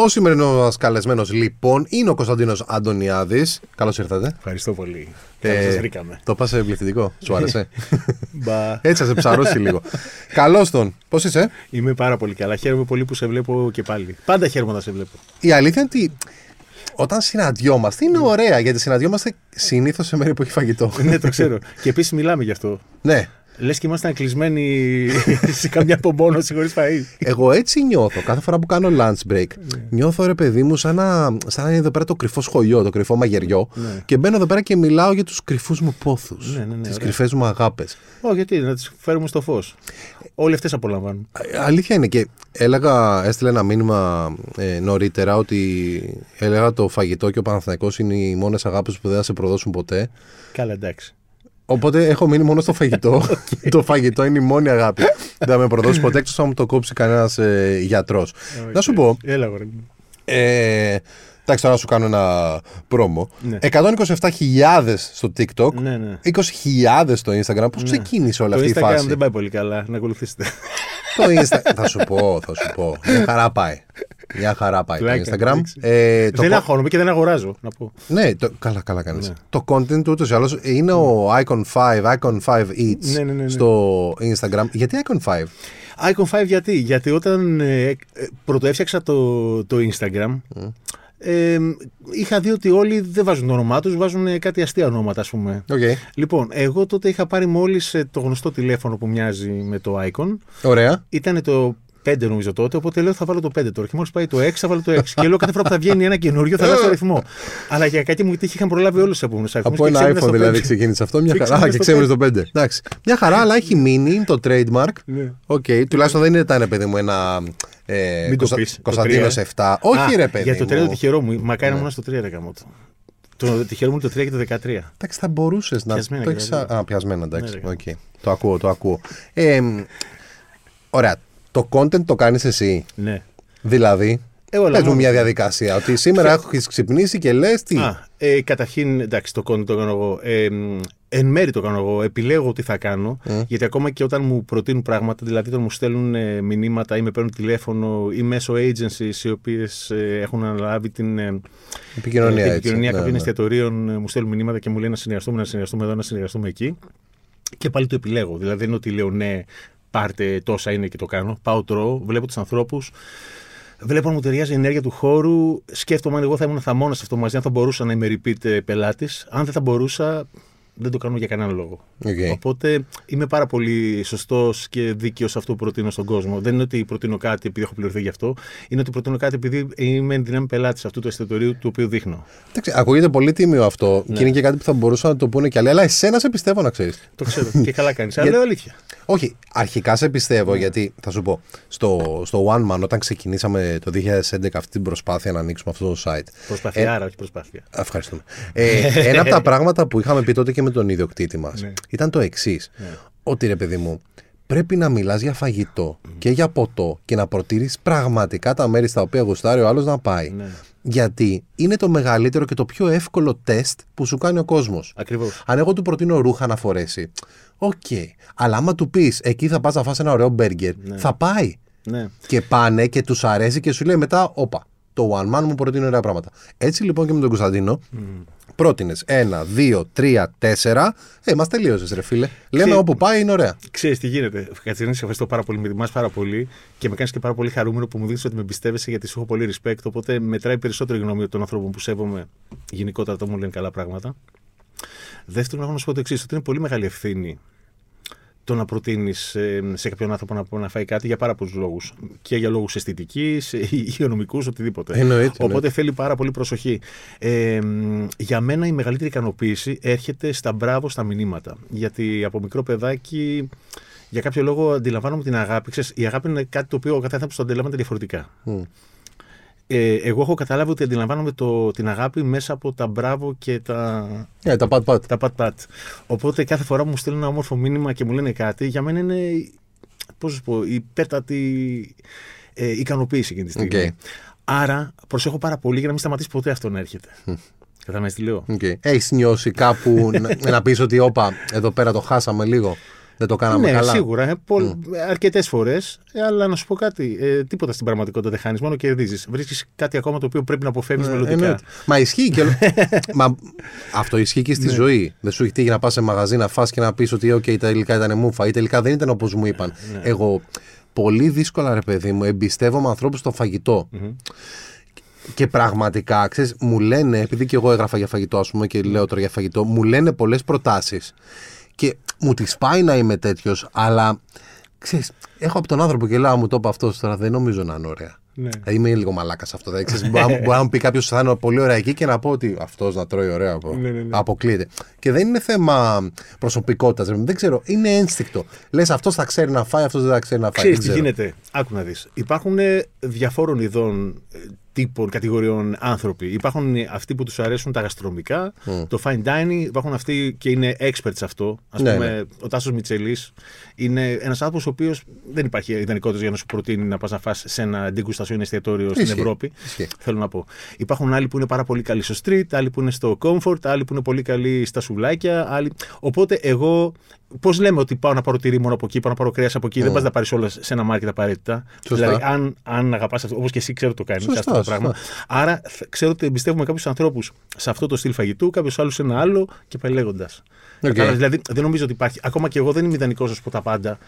Ο σημερινός μας καλεσμένος λοιπόν είναι ο Κωνσταντίνος Αντωνιάδης. Καλώς ήρθατε. Ευχαριστώ πολύ. Ε, Καλώς σας βρήκαμε. Το πας εμπληκτικό; Σου άρεσε; Μπα. Έτσι θα σε ψαρώσει λίγο. Καλώς τον. Πώς είσαι; Είμαι πάρα πολύ καλά. Χαίρομαι πολύ που σε βλέπω και πάλι. Πάντα χαίρομαι να σε βλέπω. Η αλήθεια είναι ότι όταν συναντιόμαστε είναι ωραία γιατί συναντιόμαστε συνήθως σε μέρη που έχει φαγητό. ναι, το ξέρω. και επίσης μιλάμε γι' αυτό. ναι. Λες και ήμασταν κλεισμένοι σε καμιά απομόνωση χωρίς φαΐ. Εγώ έτσι νιώθω κάθε φορά που κάνω lunch break. νιώθω ρε παιδί μου σαν να, σαν να είναι εδώ πέρα το κρυφό σχολείο, το κρυφό μαγειριό. Ναι. Και μπαίνω εδώ πέρα και μιλάω για τους κρυφούς μου πόθους. Ναι, ναι, ναι, τις ωραία. κρυφές μου αγάπες. Ω, γιατί, να τις φέρουμε στο φως. Όλοι αυτές απολαμβάνουν. Αλήθεια είναι και έλεγα, έστειλε ένα μήνυμα ε, νωρίτερα ότι έλεγα το φαγητό και ο Παναθηναϊκός είναι οι μόνες αγάπες που δεν θα σε προδώσουν ποτέ. Καλά, εντάξει. Οπότε έχω μείνει μόνο στο φαγητό. το φαγητό είναι η μόνη αγάπη. δεν θα με προδώσει ποτέ εκτός αν μου το κόψει κανένας ε, γιατρός. Να σου πω, Έλα, αγόρι μου. ε, εντάξει τώρα να σου κάνω ένα πρόμο. Ναι. 127.000 στο TikTok, Ναι, ναι. 20.000 στο Instagram. Πώς ξεκίνησε όλη Το αυτή η Instagram φάση; δεν πάει πολύ καλά. Να ακολουθήσετε. Το Insta... θα σου πω, θα σου πω. Μια χαρά πάει. Μια χαρά πάει το Πλάκα, Instagram. εντάξει. Ε, το δεν co- αγχώνομαι και δεν αγοράζω, να πω. Ναι, το... καλά, καλά κάνεις. Ναι. Το content του ούτως ή άλλως είναι ο Icon 5, Icon 5 each Ναι, ναι, ναι, ναι. στο Instagram. Γιατί Icon 5? ikon5 γιατί, γιατί όταν ε, ε, πρωτοέφτιαξα το, το Instagram ε, είχα δει ότι όλοι δεν βάζουν το όνομά τους, βάζουν ε, κάτι αστεία ονόματα ας πούμε. Οκ. Λοιπόν, εγώ τότε είχα πάρει μόλις ε, το γνωστό τηλέφωνο που μοιάζει με το Icon. Ωραία. Ήταν το 5 νομίζω τότε, οπότε λέω θα βάλω το 5 τώρα. Και μόλις πάει το 6 θα βάλω το 6. και λέω κάθε φορά που θα βγαίνει ένα καινούριο θα αλλάξω αριθμό. Αλλά για κακή μου τύχη είχαν προλάβει όλους τους επόμενους αριθμούς. Από ένα iPhone δηλαδή ξεκίνησε αυτό. Μια Και χαρά. Α, ξέμεινε και στο ξέμεινε το 5. Εντάξει. Μια χαρά, αλλά έχει μείνει είναι το trademark. Ναι. Οκ. Τουλάχιστον δεν ήταν, παιδί μου, ένα. Ε, Μην το Κωνστα... πεις, το Κωνσταντίνος τρία, 7. Όχι, ρε παιδί. Για το 3 μου. το τυχερό μου. Μακάρι να ήμουν στο 3 ρε γαμώτο. Το τυχερό μου είναι το 3 και το 13. Εντάξει, θα μπορούσες να Πιασμένα το και έχεις... τα δύο. Α, πιασμένα, εντάξει. Ναι, ρε. Οκ. Το ακούω, το ακούω. Ε, μ, ωραία. Το content το κάνεις εσύ. Ναι. Δηλαδή, Ε, όλα πες μου μόνο. μια διαδικασία. Ότι σήμερα έχω ξυπνήσει και λες τι; Α, ε, καταρχήν, εντάξει, το content το κάνω εγώ. Ε, μ, εν μέρη το κάνω εγώ. Επιλέγω τι θα κάνω. Γιατί ακόμα και όταν μου προτείνουν πράγματα, δηλαδή όταν μου στέλνουν ε, μηνύματα ή με παίρνουν τηλέφωνο ή μέσω agencies οι οποίες έχουν αναλάβει την ε, επικοινωνία την έτσι. επικοινωνία Ναι, κάποιων ναι. εστιατορίων, ε, μου στέλνουν μηνύματα και μου λένε να συνεργαστούμε, να συνεργαστούμε εδώ, να συνεργαστούμε εκεί. Και πάλι το επιλέγω. Δηλαδή δεν είναι ότι λέω ναι, πάρτε τόσα είναι και το κάνω. Πάω τρώω, βλέπω τους ανθρώπους. Βλέπω αν μου ταιριάζει η ενέργεια του χώρου. Σκέφτομαι αν εγώ θα ήμουν θαμώνας σε αυτό μαζί, αν θα μπορούσα να είμαι repeat πελάτης. Αν δεν θα μπορούσα, δεν το κάνω για κανέναν λόγο. Οκ. Οπότε είμαι πάρα πολύ σωστός και δίκαιος σε αυτό που προτείνω στον κόσμο. Δεν είναι ότι προτείνω κάτι επειδή έχω πληρωθεί γι' αυτό. Είναι ότι προτείνω κάτι επειδή είμαι εν δυνάμει πελάτης αυτού του εστιατορίου του οποίου δείχνω. Εντάξει, ακούγεται πολύ τίμιο αυτό Ναι. και είναι και κάτι που θα μπορούσαν να το πούνε κι άλλοι. Αλλά εσένα σε πιστεύω να ξέρεις. Το ξέρω και καλά κάνεις. Αλλά λέω αλήθεια. Όχι, αρχικά σε πιστεύω Ναι. γιατί θα σου πω. Στο, στο One Man, όταν ξεκινήσαμε το 2011 αυτή την προσπάθεια να ανοίξουμε αυτό το site. Προσπαθία, άρα, όχι προσπάθεια. Ευχαριστούμε. Ε, ένα από τα πράγματα που είχαμε πει τότε και με τον ιδιοκτήτη μας Ναι. ήταν το εξής. Ότι ρε παιδί μου, πρέπει να μιλάς για φαγητό και για ποτό και να προτείνεις πραγματικά τα μέρη στα οποία γουστάρει ο άλλος να πάει. Ναι. Γιατί είναι το μεγαλύτερο και το πιο εύκολο τεστ που σου κάνει ο κόσμος. Ακριβώς. Αν εγώ του προτείνω ρούχα να φορέσει, οκ. Αλλά άμα του πεις εκεί θα πας να φας ένα ωραίο μπέργκερ, θα πάει. Ναι. Και πάνε και τους αρέσει και σου λέει μετά, όπα, το one man μου προτείνει ωραία πράγματα. Έτσι λοιπόν και με τον Κωνσταντίνο, πρότεινες ένα, δύο, τρία, τέσσερα. Ε, μας τελείωσες, ρε φίλε. Λέμε Ξέ- όπου πάει είναι ωραία. Ξέρεις τι γίνεται. Κατσίνη, σε ευχαριστώ πάρα πολύ. Με τιμά πάρα πολύ και με κάνεις και πάρα πολύ χαρούμενο που μου δείχνεις ότι με εμπιστεύεσαι γιατί σου έχω πολύ respect. Οπότε μετράει περισσότερο η γνώμη των ανθρώπων που σέβομαι γενικότερα όταν μου λένε καλά πράγματα. Δεύτερον, έχω να σου πω το εξής: ότι είναι πολύ μεγάλη ευθύνη το να προτείνεις σε κάποιον άνθρωπο να, να φάει κάτι για πάρα πολλούς λόγους. Και για λόγους αισθητικής, υγειονομικούς, οτιδήποτε. Εννοείται, Οπότε θέλει πάρα πολύ προσοχή. Ε, μ, για μένα η μεγαλύτερη ικανοποίηση έρχεται στα μπράβο στα μηνύματα. Γιατί από μικρό παιδάκι, για κάποιο λόγο αντιλαμβάνομαι την αγάπη. Ξέρεις, η αγάπη είναι κάτι το οποίο ο κάθε άνθρωπος το αντιλαμβάνεται διαφορετικά. Ε, εγώ έχω καταλάβει ότι αντιλαμβάνομαι το, την αγάπη μέσα από τα μπράβο και τα. Yeah, τα πατ-πατ. Τα πατ-πατ. Οπότε κάθε φορά που μου στέλνουν ένα όμορφο μήνυμα και μου λένε κάτι, για μένα είναι. Πώς σου πω, υπέρτατη ε, ικανοποίηση εκείνη τη στιγμή. Okay. Άρα προσέχω πάρα πολύ για να μην σταματήσει ποτέ αυτό να έρχεται. Κατάλαβες τι λέω; Okay. Έχεις νιώσει κάπου να, να πεις ότι, όπα, εδώ πέρα το χάσαμε λίγο. Δεν το κάναμε ναι, καλά. σίγουρα. Ε, mm. Αρκετές φορές. Ε, αλλά να σου πω κάτι. Ε, τίποτα στην πραγματικότητα δεν χάνεις. Μόνο κερδίζεις. Βρίσκεις κάτι ακόμα το οποίο πρέπει να αποφεύγεις ε, μελλοντικά. Ε, Μα ισχύει και. Μα, αυτό ισχύει και στη ναι. ζωή. Δεν σου έχει τύχει να πας σε μαγαζί να φας και να πεις ότι OK, τελικά ήταν μούφα ή τελικά δεν ήταν όπως μου είπαν. Ναι. Εγώ πολύ δύσκολα, ρε παιδί μου, εμπιστεύομαι ανθρώπους στο φαγητο mm-hmm. Και πραγματικά, ξέρεις, μου λένε, επειδή και εγώ έγραφα για φαγητό, ας πούμε, και λέω τώρα για φαγητό, μου λένε πολλές προτάσεις. Και μου τη πάει να είμαι τέτοιος, αλλά ξέρεις, έχω από τον άνθρωπο και λέω, μου το είπε αυτός τώρα, δεν νομίζω να είναι ωραία. Ναι. Δηλαδή είμαι λίγο μαλάκας αυτό. Δηλαδή, ξέρεις, μπορεί, να μου πει κάποιος θα είναι πολύ ωραία εκεί και να πω ότι αυτός να τρώει ωραία. Από... Ναι, ναι, ναι. Αποκλείεται. Και δεν είναι θέμα προσωπικότητας. Δεν ξέρω, είναι ένστικτο. Λες αυτός θα ξέρει να φάει, αυτός δεν θα ξέρει να φάει. Ξέρεις τι γίνεται. Άκου να δεις. Υπάρχουν διαφόρων ειδών ε, τύπων, κατηγοριών άνθρωποι. Υπάρχουν αυτοί που τους αρέσουν τα γαστρομικά, το fine dining, υπάρχουν αυτοί και είναι experts σε αυτό. Α ναι, πούμε, ναι. ο Τάσος Μιτσελής είναι ένας άνθρωπος ο οποίος δεν υπάρχει ιδανικότητα για να σου προτείνει να πας να φας σε ένα ντεγκουστασιόν εστιατόριο στην Ευρώπη. Θέλω να πω. Υπάρχουν άλλοι που είναι πάρα πολύ καλοί στο street, άλλοι που είναι στο comfort, άλλοι που είναι πολύ καλοί στα σουβλάκια. Άλλοι... Οπότε εγώ Πώς λέμε ότι πάω να πάρω τυρί μόνο από εκεί, πάω να πάρω κρέας από εκεί, δεν πας να πάρεις όλα σε ένα μάρκετ απαραίτητα. Σωστά. Δηλαδή, αν, αν αγαπάς αυτό, όπως και εσύ ξέρω το κάνεις αυτό το πράγμα. Άρα, ξέρω ότι εμπιστεύουμε κάποιους ανθρώπους σε αυτό το στυλ φαγητού, κάποιου άλλου σε ένα άλλο και πάει λέγοντας. Okay. Δηλαδή, δεν νομίζω ότι υπάρχει. Ακόμα και εγώ δεν είμαι ιδανικός να σου πω τα πάντα.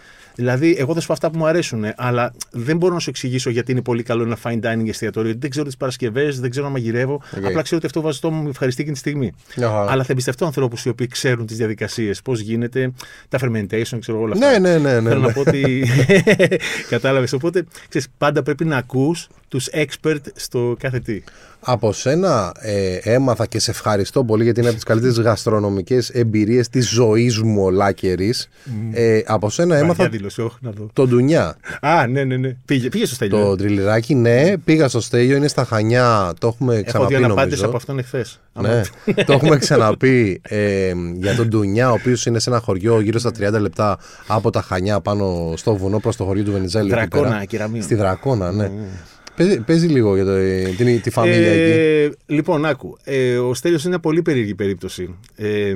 Δηλαδή, εγώ θα σου πω αυτά που μου αρέσουν, αλλά δεν μπορώ να σου εξηγήσω γιατί είναι πολύ καλό ένα fine dining εστιατόριο. Δεν ξέρω τις Παρασκευές, δεν ξέρω να μαγειρεύω. Okay. Απλά ξέρω ότι αυτό βάζει το μου ευχαριστεί εκείνη τη στιγμή. Yeah. Αλλά θα εμπιστευτώ ανθρώπους οι οποίοι ξέρουν τις διαδικασίες, πώς γίνεται, τα fermentation, ξέρω όλα αυτά. Ναι, ναι, ναι. ναι Θέλω ναι. να πω ότι. Κατάλαβες. Οπότε, ξέρεις, πάντα πρέπει να ακούς τους expert στο κάθε τι. Από σένα ε, έμαθα και σε ευχαριστώ πολύ γιατί είναι από τις καλύτερες γαστρονομικές εμπειρίες της ζωής μου ολάκερη. Mm. Ε, από σένα έμαθα. Δήλωση, όχι, να δω. Το ντουνιά. Α, ναι, ναι, ναι. Πήγε, πήγε στο στέλιο. Το τριλιράκι, ναι, πήγα στο στέλιο, είναι στα Χανιά. Το έχουμε ξαναπεί. Έχω δει από αυτόν εχθές. Ναι, το έχουμε ξαναπεί ε, για τον ντουνιά, ο οποίος είναι σε ένα χωριό γύρω στα 30 λεπτά από τα Χανιά πάνω στο βουνό προς το χωριό του Βενιζέλη. Δρακόνα, Στη Δρακόνα, ναι. Mm. Παίζει, παίζει λίγο για το, την, τη φαμίλια ε, εκεί. Λοιπόν, άκου. Ε, ο Στέλιος είναι μια πολύ περίεργη περίπτωση. Ε,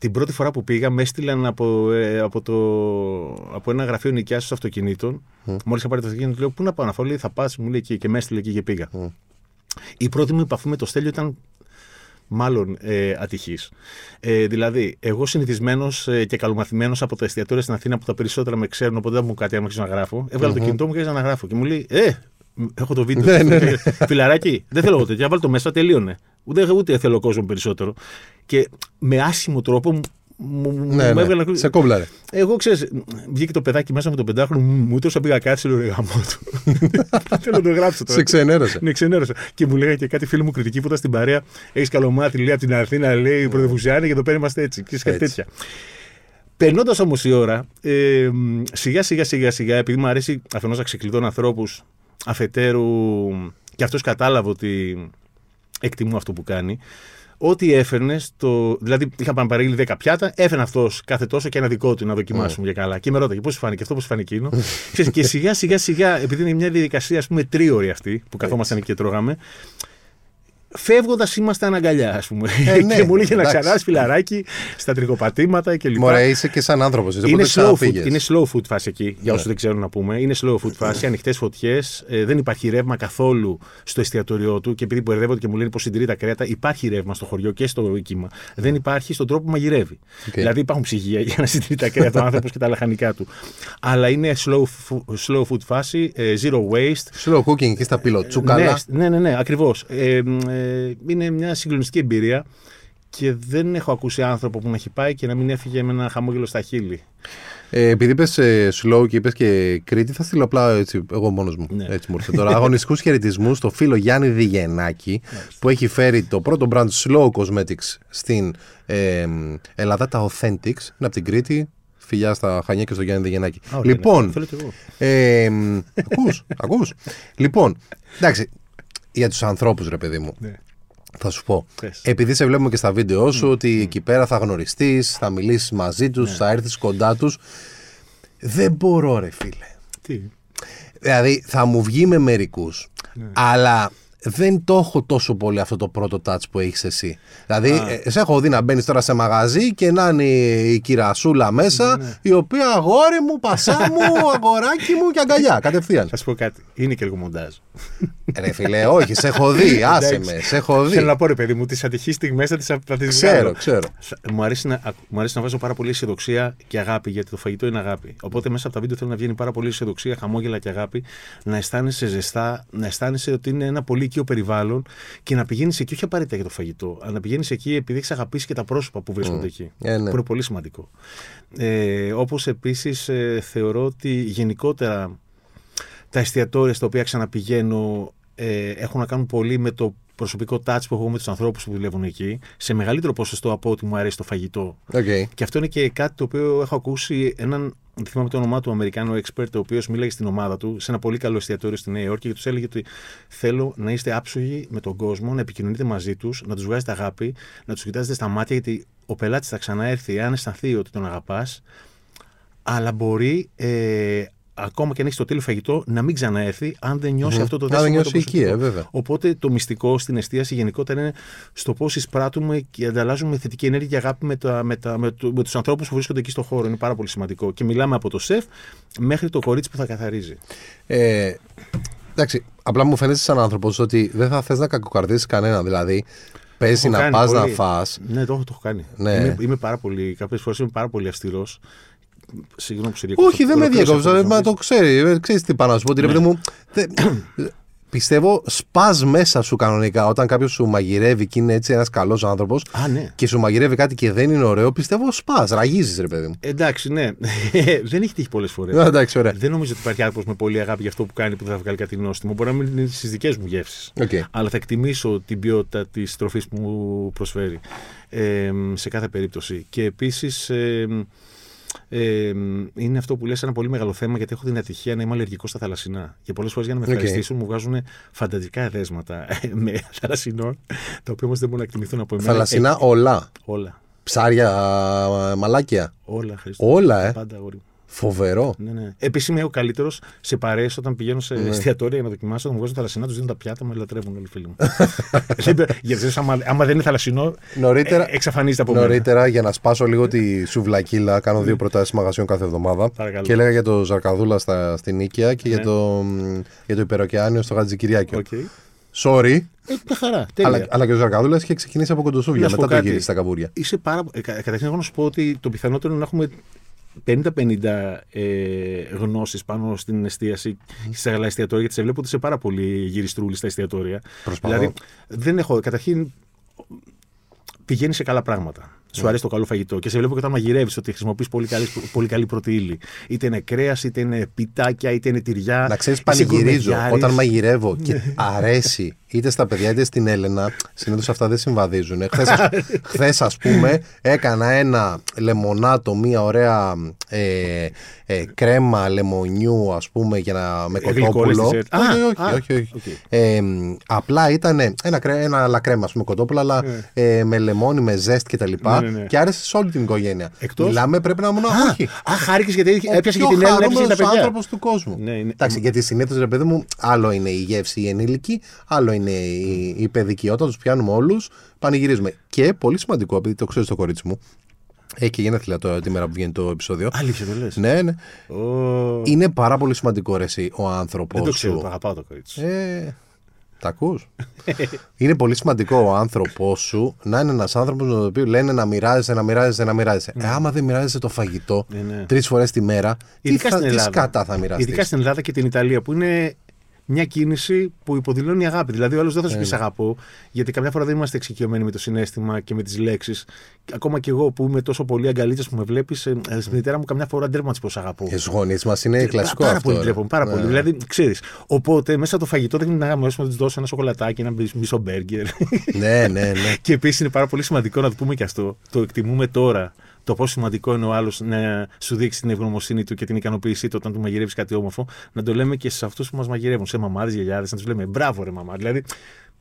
την πρώτη φορά που πήγα, με έστειλαν από, ε, από, το, από ένα γραφείο νοικιάσεως αυτοκινήτων. Mm. Μόλις είχα πάρει το αυτοκίνητο, λέω: Πού να πάω, να φάω, θα πας, μου λέει εκεί και με έστειλε εκεί και πήγα. Mm. Η πρώτη μου επαφή με το Στέλιο ήταν μάλλον ε, ατυχής. Ε, δηλαδή, εγώ συνηθισμένος ε, και καλομαθημένος από τα εστιατόρια στην Αθήνα που τα περισσότερα με ξέρουν, οπότε δεν μου κάτι άμα να γράφω. Έβγαλα mm-hmm. το κινητό μου και να γράφω. Και μου λέει, Ε, Έχω το βίντεο. ναι, ναι, ναι. Φιλαράκι, δεν θέλω εγώ τέτοια. Βάλω το μέσα, τελείωνε. Ούτε, ούτε θέλω κόσμο περισσότερο. Και με άσχημο τρόπο μου, ναι, ναι. έβγαλε. Σε κόμπλαρε. Εγώ ξέρω, βγήκε το παιδάκι μέσα με τον πεντάχρονο, μου τόσο πήγα κάτσε, λέω γαμό του. Θέλω να το γράψω τώρα. Σε ξενέρωσε. Ναι, ξενέρωσε. Και μου λέγανε και κάτι φίλο μου κριτική που ήταν στην παρέα. Έχεις καλομάτι, λέει από την Αθήνα, λέει η Πρωτευουσιάνη και εδώ πέρα είμαστε έτσι. Και κάτι τέτοια. Περνώντας όμως η ώρα, ε, σιγά σιγά σιγά σιγά, επειδή μου αρέσει αφενός να ξεκλειδώνω ανθρώπους αφετέρου και αυτός κατάλαβε ότι εκτιμώ αυτό που κάνει ό,τι έφερνε, στο, δηλαδή είχα παραγγείλει 10 πιάτα, έφερε αυτός κάθε τόσο και ένα δικό του να δοκιμάσουμε mm. για καλά. Και με ρώταγε πώς φάνηκε αυτό, πώς φάνηκε εκείνο; και σιγά σιγά σιγά, επειδή είναι μια διαδικασία, ας πούμε, τρίωρη αυτή που καθόμασταν και τρώγαμε, Φεύγοντας είμαστε αναγκαλιά, ας πούμε. Ε, ναι, και μου λέει να ξανά φιλαράκι στα τρικοπατήματα κλπ. Μωρέ, είσαι και σαν άνθρωπος. Είναι, slow food, είναι slow food φάση εκεί, για όσους ναι. δεν ξέρουν να πούμε. Είναι slow food φάση, ανοιχτές φωτιές. Ε, δεν υπάρχει ρεύμα καθόλου στο εστιατόριό του. Και επειδή μπερδεύονται και μου λένε πως συντηρεί τα κρέατα, υπάρχει ρεύμα στο χωριό και στο κύμα. Δεν υπάρχει στον τρόπο που μαγειρεύει. Okay. Δηλαδή υπάρχουν ψυγεία για να συντηρεί τα κρέατα ο άνθρωπος και τα λαχανικά του. Αλλά είναι slow, slow food φάση, ε, zero waste. Slow cooking και στα πιλοτσούκαλα. Ναι, ναι, ναι, ναι ακριβώς. Ε, είναι μια συγκλονιστική εμπειρία και δεν έχω ακούσει άνθρωπο που να έχει πάει και να μην έφυγε με ένα χαμόγελο στα χείλη. Ε, επειδή είπες ε, slow και είπες και Κρήτη, θα στείλω απλά έτσι, εγώ μόνος μου. Ναι. Έτσι μου ήρθε τώρα. Αγωνιστικούς χαιρετισμούς στο φίλο Γιάννη Διγενάκη, που έχει φέρει το πρώτο brand Slow Cosmetics στην ε, Ελλάδα, τα Authentics. Είναι από την Κρήτη. Φιλιά στα Χανιά και στο Γιάννη Διγενάκη. λοιπόν. Ε, ακούς, ακούς. λοιπόν, εντάξει, για τους ανθρώπους, ρε παιδί μου. Ναι. Θα σου πω. Πες. Επειδή σε βλέπουμε και στα βίντεο σου ότι εκεί πέρα θα γνωριστείς, θα μιλήσεις μαζί τους, θα έρθεις κοντά τους. Δεν μπορώ, ρε φίλε. Τι; Δηλαδή, θα μου βγει με μερικούς. Ναι. Αλλά δεν το έχω τόσο πολύ αυτό το πρώτο touch που έχεις εσύ. Δηλαδή, ε, σε έχω δει να μπαίνεις τώρα σε μαγαζί και να είναι η κυρασούλα μέσα, Ναι. η οποία αγόρι μου, πασά μου, αγοράκι μου και αγκαλιά. Κατευθείαν. Θα σου πω κάτι. Είναι και λίγο μοντάζ. Ρε φίλε, όχι, σε έχω δει. Άσε Εντάξει. με, σε έχω Θέλω δει. να πω, ρε παιδί μου, τις ατυχείς στιγμές θα τις θα τις Ξέρω, βγάλω. ξέρω. Θα- Μου αρέσει, να, ακ- μου αρέσει να βάζω πάρα πολύ αισιοδοξία και αγάπη, γιατί το φαγητό είναι αγάπη. Οπότε μέσα από τα βίντεο θέλω να βγαίνει πάρα πολύ αισιοδοξία, χαμόγελα και αγάπη, να αισθάνεσαι ζεστά, να αισθάνεσαι ότι είναι ένα πολύ οικείο περιβάλλον και να πηγαίνεις εκεί όχι απαραίτητα για το φαγητό, αλλά να πηγαίνεις εκεί επειδή έχεις αγαπήσει και τα πρόσωπα που βρίσκονται εκεί. Ε, ναι. Που είναι πολύ σημαντικό. Ε, Όπως επίσης θεωρώ ότι γενικότερα τα εστιατόρια στα οποία ξαναπηγαίνω ε, έχουν να κάνουν πολύ με το προσωπικό touch που έχω με τους ανθρώπους που δουλεύουν εκεί, σε μεγαλύτερο ποσοστό από ότι μου αρέσει το φαγητό. Οκ. Και αυτό είναι και κάτι το οποίο έχω ακούσει έναν. Δεν θυμάμαι το όνομά του Αμερικάνου expert, ο οποίος μίλαγε στην ομάδα του σε ένα πολύ καλό εστιατόριο στη Νέα Υόρκη και τους έλεγε ότι θέλω να είστε άψογοι με τον κόσμο, να επικοινωνείτε μαζί τους, να τους βγάζετε αγάπη, να τους κοιτάζετε στα μάτια, γιατί ο πελάτης θα ξαναέρθει αν αισθανθεί ότι τον αγαπάς, αλλά μπορεί ε, ακόμα και αν έχεις το τέλειο φαγητό να μην ξαναέρθει αν δεν νιώσει αυτό το Αν δεν δέσιμο με το νιώσει εκεί, προσωπικό. ε, βέβαια. Οπότε το μυστικό στην εστίαση γενικότερα είναι στο πώς εισπράττουμε και ανταλλάζουμε θετική ενέργεια και αγάπη με, τα, με, τα, με, το, με τους ανθρώπους που βρίσκονται εκεί στο χώρο. Είναι πάρα πολύ σημαντικό. Και μιλάμε από το σεφ μέχρι το κορίτσι που θα καθαρίζει. Ε, εντάξει, απλά μου φαίνεται σαν άνθρωπος ότι δεν θα θες να κακοκαρδίσεις κανένα. Δηλαδή, παίζει Έχω να κάνει πας να πολύ. φας Ναι, το έχω, το έχω κάνει. Ναι. Είμαι, είμαι πάρα πολύ, κάποιες φορές είμαι πάρα πολύ αυστηρός. Συγγνώμη που σε διακόπτω. Όχι, δεν με Ολοκλήρωσε διέκοψε. αυτό που Μα θες να το ξέρει. Ξέρεις τι πάω να σου πω. Ότι ρε παιδί μου. θε- Πιστεύω σπας μέσα σου κανονικά όταν κάποιος σου μαγειρεύει και είναι έτσι ένας καλός άνθρωπος πεις. Α, ναι. και σου μαγειρεύει κάτι και δεν είναι ωραίο, πιστεύω σπας. Ραγίζεις, ρε παιδί μου. Εντάξει, ναι. δεν έχει τύχει πολλές φορές. Ε, Εντάξει, ωραία. Δεν νομίζω ότι υπάρχει άνθρωπος με πολύ αγάπη για αυτό που κάνει που θα βγάλει κάτι νόστιμο. Μπορεί να μην είναι στις δικές μου γεύσεις. Οκ. Αλλά θα εκτιμήσω την ποιότητα της τροφής που μου προσφέρει ε, σε κάθε περίπτωση. Και επίσης ε, ε, είναι αυτό που λες ένα πολύ μεγάλο θέμα γιατί έχω την ατυχία να είμαι αλλεργικός στα θαλασσινά. Και πολλές φορές για να με Οκ. ευχαριστήσουν μου βγάζουν φανταστικά εδέσματα με θαλασσινών, τα οποία όμως δεν μπορούν να εκτιμηθούν από εμένα. Θαλασσινά Ε, όλα. όλα. Ψάρια, α, μαλάκια. Όλα, Χρήστο. Όλα, ε. Τα Πάντα, αγόρι μου. Φοβερό. Ναι, ναι. Επίση είμαι ο καλύτερος σε παρέες όταν πηγαίνω σε Ναι. εστιατόρια για να δοκιμάσω. Όταν μου βγάζουν θαλασσινά, τους δίνω τα πιάτα, με λατρεύουν όλοι οι φίλοι μου. Δεν- Γιατί ξέρεις, άμα, άμα δεν είναι θαλασσινό, Νωρίτερα, ε, εξαφανίζεται από μένα. νωρίτερα για να σπάσω λίγο τη σουβλακίλα, κάνω δύο προτάσεις μαγαζιών κάθε εβδομάδα. Παρακαλώ. Και έλεγα για το Ζαρκαδούλα στα, στην Νίκαια και για, Ναι. το, για το Υπερωκεάνειο στο Χατζηκυριάκειο. OK. Sorry, Ε, μια χαρά. Τέλεια. αλλά, αλλά και ο Ζαρκαδούλας είχε ξεκινήσει από κοντοσούβια. Να σου Μετά πω το κάτι. γύρισε στα καμπούρια. Είσαι πάρα... ε, κα- καταρχήν, έχω να σου πω ότι το πιθανότερο είναι να έχουμε 50-50 ε, γνώσεις πάνω στην εστίαση και στα άλλα εστιατόρια, γιατί σε βλέπω ότι είσαι πάρα πολύ γυριστρούλη στα εστιατόρια. Προσπαθώ. Δηλαδή, δεν έχω. Καταρχήν, πηγαίνει σε καλά πράγματα. Σου Ναι. αρέσει το καλό φαγητό και σε βλέπω και όταν μαγειρεύεις ότι χρησιμοποιείς πολύ καλή, πολύ καλή πρωτεΐλη. Είτε είναι κρέας, είτε είναι πιτάκια, είτε είναι τυριά. Να ξέρεις, Είσαι πανηγυρίζω γκουρμεδιάρης. όταν μαγειρεύω Ναι. και αρέσει είτε στα παιδιά είτε στην Έλενα. Συνήθως αυτά δεν συμβαδίζουν. Χθες, ας πούμε, έκανα ένα λεμονάτο, μία ωραία ε, ε, κρέμα λεμονιού, ας πούμε, για να, με Γλυκό λες κοτόπουλο. dessert. Όχι, Α, όχι, α, όχι, όχι. οκ. Ε, απλά ήταν ένα, κρέ, ένα αλά κρέμα, ας πούμε, κοτόπουλο, αλλά ε, με λεμόνι, με ζέστη κτλ. Ναι, ναι, ναι. Και άρεσε σε όλη την οικογένεια. Εκτός- Μιλάμε, πρέπει να ήμουν. Α, όχι. α χάρηκες γιατί έπιασε και Ο την πιο Έλληνα, έπιασε και τα χαρούμενος παιδιά. άνθρωπος του κόσμου. Ναι, είναι- Εντάξει, γιατί συνήθως ρε παιδί μου, άλλο είναι η γεύση η ενήλικη, άλλο είναι η, η παιδική. Όταν τους πιάνουμε όλους, πανηγυρίζουμε. Και πολύ σημαντικό, επειδή το ξέρεις το κορίτσι μου, έχει και γενέθλια τώρα τη μέρα που βγαίνει το επεισόδιο. Αλήθεια το λες; Ναι, ναι. Ω, Είναι πάρα πολύ σημαντικό ρε, εσύ, ο άνθρωπο Δεν το ξέρω, το σου. αγαπάω το κορίτσι. Ε, τα ακούς; είναι πολύ σημαντικό ο άνθρωπο σου να είναι ένας άνθρωπος με τον οποίο λένε να μοιράζεσαι, να μοιράζεσαι, να μοιράζεσαι. Ε, άμα δεν μοιράζεσαι το φαγητό Ναι, ναι. τρεις φορές τη μέρα, τι, Ειδικά θα, στην τι Ελλάδα. σκάτα θα μοιραστείς; Ειδικά στην Ελλάδα και την Ιταλία που είναι μια κίνηση που υποδηλώνει αγάπη. Δηλαδή, ο άλλος δεν θα σου πει αγαπώ, γιατί καμιά φορά δεν είμαστε εξοικειωμένοι με το συνέστημα και με τις λέξεις. Ακόμα και εγώ που είμαι τόσο πολύ αγκαλίτσα που με βλέπεις, στην μητέρα μου καμιά φορά ντρέπομαι να της πω σ' αγαπώ. Και στου γονείς μας είναι κλασικό πάρα αυτό. πολύ ρε. ντρέπομαι, πάρα Ναι. πολύ. Δηλαδή, ξέρεις. Οπότε μέσα το φαγητό δεν είναι να γαμώσουμε να τη δώσω ένα σοκολατάκι, ένα μισό μπέργκερ. ναι, ναι, ναι. και επίσης είναι πάρα πολύ σημαντικό να το πούμε και αυτό. Το εκτιμούμε τώρα το πόσο σημαντικό είναι ο άλλος να σου δείξει την ευγνωμοσύνη του και την ικανοποίησή του όταν του μαγειρεύεις κάτι όμορφο, να το λέμε και σε αυτούς που μας μαγειρεύουν, σε μαμάδες, γιαγιάδες, να τους λέμε μπράβο ρε μαμά. Δηλαδή,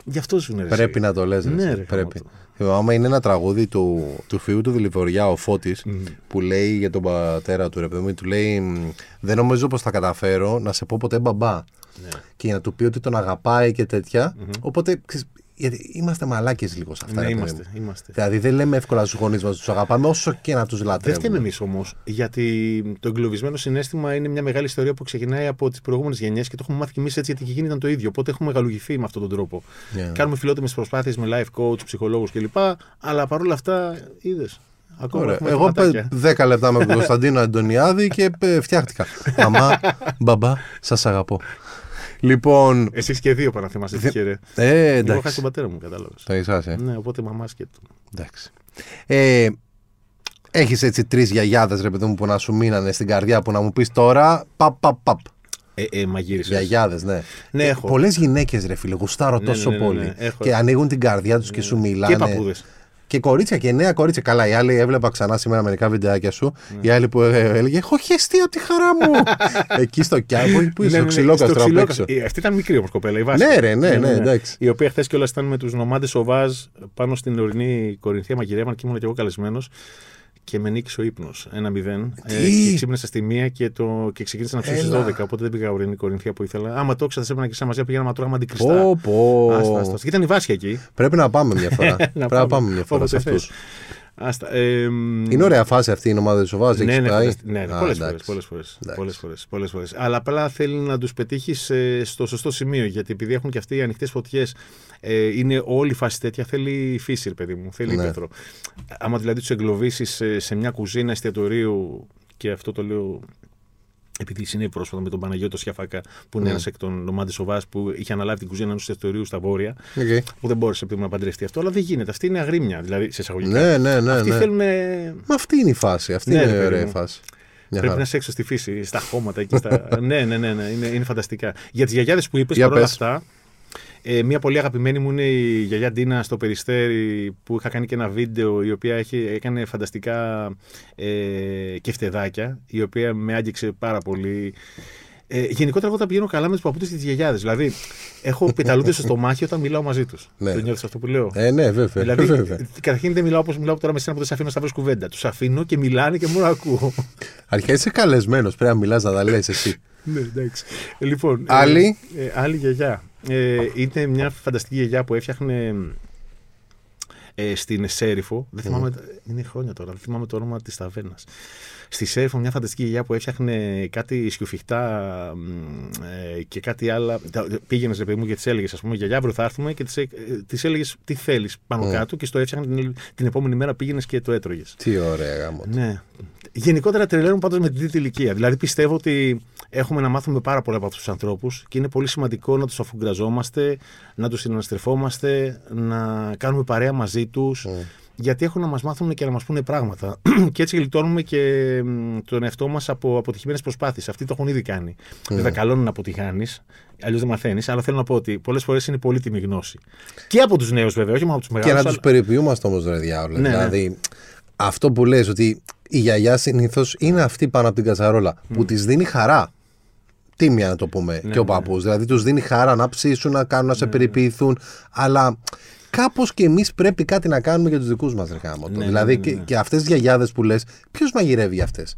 γι' αυτό σου είναι ρε, Πρέπει να το λες. Ναι, ρε, πρέπει. γαμώτο. Άμα είναι ένα τραγούδι του, του φίλου του Δηληφοριά, ο Φώτης, Μμμ. που λέει για τον πατέρα του, ρε παιδί μου, του λέει «Μ, Δεν νομίζω πως θα καταφέρω να σε πω ποτέ μπαμπά. Ναι. Και για να του πει ότι τον αγαπάει και τέτοια. Οπότε, ξέρεις, γιατί είμαστε μαλάκες λίγο σε αυτά. Ναι, ρε παιδί είμαστε, μου. είμαστε. Δηλαδή δεν λέμε εύκολα στους γονείς μας τους αγαπάμε όσο και να τους Δεν λατρεύουμε. φταίμε εμείς όμως, γιατί το εγκλωβισμένο συνέστημα είναι μια μεγάλη ιστορία που ξεκινάει από τις προηγούμενες γενιές και το έχουμε μάθει κι εμείς έτσι γιατί και εκείνη ήταν το ίδιο. Οπότε έχουμε μεγαλουγηθεί με αυτόν τον τρόπο. Yeah. Κάνουμε φιλότιμες προσπάθειες με life coach, ψυχολόγους κλπ. Αλλά παρόλα αυτά, είδες. Ακόμα Ωραία. έχουμε Εγώ θεματάκια. 10 λεπτά με τον Κωνσταντίνο Αντωνιάδη και ε, φτιάχτηκα. Μαμά, μπαμπά, σας αγαπώ. Λοιπόν. Εσείς και δύο παραθυμάστε Δε- τυχερέ. Ε, Εγώ χάσει εντάξει. τον πατέρα μου, κατάλαβες. Το εσάς, ε. Ναι, οπότε μαμά και του. Εντάξει. Ε, έχεις έτσι τρεις γιαγιάδες ρε παιδί μου που να σου μείνανε στην καρδιά που να μου πεις τώρα παπ παπ παπ. Ε, ε, μαγείρισες. Γιαγιάδες, ναι. Ναι, έχω. Πολλές γυναίκες ρε φίλε, γουστάρω Ναι, τόσο ναι, ναι, ναι, πολύ. ναι, έχω. Και ανοίγουν την καρδιά τους και σου μιλάνε. Και παππούδες. Και κορίτσια και νέα κορίτσια. Καλά, η άλλη έβλεπα ξανά σήμερα μερικά βιντεάκια σου. Η άλλη που ε, έλεγε Έχω χεστεί από τη χαρά μου. Εκεί στο κιάμπο που είσαι, στο ξυλόκαστρο απ' έξω. Ε, Αυτή ήταν μικρή όμω κοπέλα, η Βάσια. Ναι, ρε, ναι, ναι, εντάξει. Η οποία χθες κιόλας ήταν με τους νομάντες Οβάζ πάνω στην ορεινή Κορινθία μαγειρεύαν και ήμουν και εγώ καλεσμένος. Και με νίκησε ο ύπνος. Ένα μηδέν. Τι; Ε, και ξύπνησα στη μία και, το, και ξεκίνησα να ψήσω στις Έλα. 12. Οπότε δεν πήγα ορεινή Κορινθία που ήθελα. Άμα το ήξερα, θα έπαιρνα και σαν μαζί πήγαμε να τρώγαμε αντικριστά. Πω, πω. Άστα, άστα. Και ήταν η Βάσια εκεί. Πρέπει να πάμε μια φορά. Πρέπει να πάμε μια φορά σε Όποτε αυτούς. Θες. Άστα. Ε, Είναι ωραία φάση αυτή η ομάδα της Σοβάζ. ναι, Έχεις ναι, πάει. φανταστι- ναι, ναι, Α, πολλές, εντάξει. φορές, πολλές φορές, Εντάξει. πολλές φορές, πολλές φορές. Αλλά απλά θέλει να τους πετύχεις ε, στο σωστό σημείο. Γιατί επειδή έχουν και αυτοί οι ανοιχτές φωτιές, ε, είναι όλη η φάση τέτοια, θέλει φύση, ρε παιδί μου, θέλει Ναι. ύπεθρο. Άμα δηλαδή τους εγκλωβίσεις σε, σε μια κουζίνα εστιατορίου, και αυτό το λέω επειδή συνέβη πρόσφατα με τον Παναγιώτη Σιαφάκα, που είναι Ναι. ένας εκ των Nomade et Sauvage που είχε αναλάβει την κουζίνα ενός εστιατορίου στα βόρεια, Οκ. που δεν μπόρεσε παιδί μου, να παντρευτεί αυτό, αλλά δεν γίνεται. Αυτή είναι αγρίμια, δηλαδή σε εισαγωγικά. Ναι, ναι, ναι. Αυτοί ναι. θέλουν Μα αυτή είναι η φάση. Αυτή Ναι, ρε είναι η παιδί ωραία μου. φάση. Μια Πρέπει χαρά. να είσαι έξω στη φύση, στα χώματα εκεί. Στα... ναι, ναι, ναι, ναι, είναι, είναι φανταστικά. Για τις γιαγιάδες που είπες, Για παρόλα πες. αυτά, ε, μία πολύ αγαπημένη μου είναι η γιαγιά Ντίνα στο Περιστέρι που είχα κάνει και ένα βίντεο η οποία έχει, έκανε φανταστικά ε, κεφτεδάκια η οποία με άγγιξε πάρα πολύ. Ε, γενικότερα εγώ τα πηγαίνω καλά με τους παππούτες και τις γιαγιάδες. Δηλαδή, έχω πεταλούδες στο στομάχι όταν μιλάω μαζί τους. Ναι. Το νιώθεις αυτό που λέω; Ε, ναι, βέβαια. Δηλαδή, βέβαια. καταρχήν δεν μιλάω όπως μιλάω τώρα με σένα που δεν σε αφήνω να βρει κουβέντα. Τους αφήνω και μιλάνε και μόνο ακούω. Αρχικά είσαι καλεσμένος. Πρέπει να μιλάς, να τα λες εσύ. Ναι, εντάξει. Λοιπόν, Άλλη; Ε, ε, άλλη γιαγιά. Ε, είναι μια φανταστική γιαγιά που έφτιαχνε ε, στην Σέριφο. Δεν θυμάμαι, είναι χρόνια τώρα, δεν θυμάμαι το όνομα της ταβέρνας. Στη Σέριφο, μια φανταστική γιαγιά που έφτιαχνε κάτι σκιουφιχτά μ, ε, και κάτι άλλα. Πήγαινες, ρε παιδί μου, και της έλεγες, ας πούμε, γιαγιά, αύριο θα έρθουμε και της έλεγες τι θέλεις πάνω Mm. κάτω και στο έφτιαχνε την, την επόμενη μέρα πήγαινες και το έτρωγες. Τι ωραία γάμο. Ναι. Γενικότερα τρελαίνουν πάντως με την τρίτη ηλικία. Δηλαδή πιστεύω ότι έχουμε να μάθουμε πάρα πολλά από αυτούς τους ανθρώπους και είναι πολύ σημαντικό να τους αφουγκραζόμαστε, να τους συναναστρεφόμαστε, να κάνουμε παρέα μαζί τους. Mm. Γιατί έχουν να μας μάθουν και να μας πούνε πράγματα. και έτσι γλιτώνουμε και μ, τον εαυτό μας από αποτυχημένες προσπάθειες. Αυτοί το έχουν ήδη κάνει. Βέβαια, καλό είναι να αποτυχάνεις, αλλιώς δεν μαθαίνεις. Αλλά θέλω να πω ότι πολλές φορές είναι πολύτιμη γνώση. Και από τους νέους, βέβαια, όχι μόνο από τους Και μεγάλους. να του περιποιούμαστε όμως, ρε διάολε. Ναι, ναι. δηλαδή, αυτό που λες ότι η γιαγιά συνήθως είναι αυτή πάνω από την κατσαρόλα που της δίνει χαρά. Τίμια να το πούμε Ναι, και ο ναι. παππούς. Δηλαδή τους δίνει χαρά να ψήσουν, να κάνουν, να σε περιποιηθούν. Αλλά κάπως και εμείς πρέπει κάτι να κάνουμε για τους δικούς μας, ρε γάμο το. Ναι, Δηλαδή ναι, ναι, και, ναι. και αυτές τις γιαγιάδες που λες, ποιος μαγειρεύει αυτές;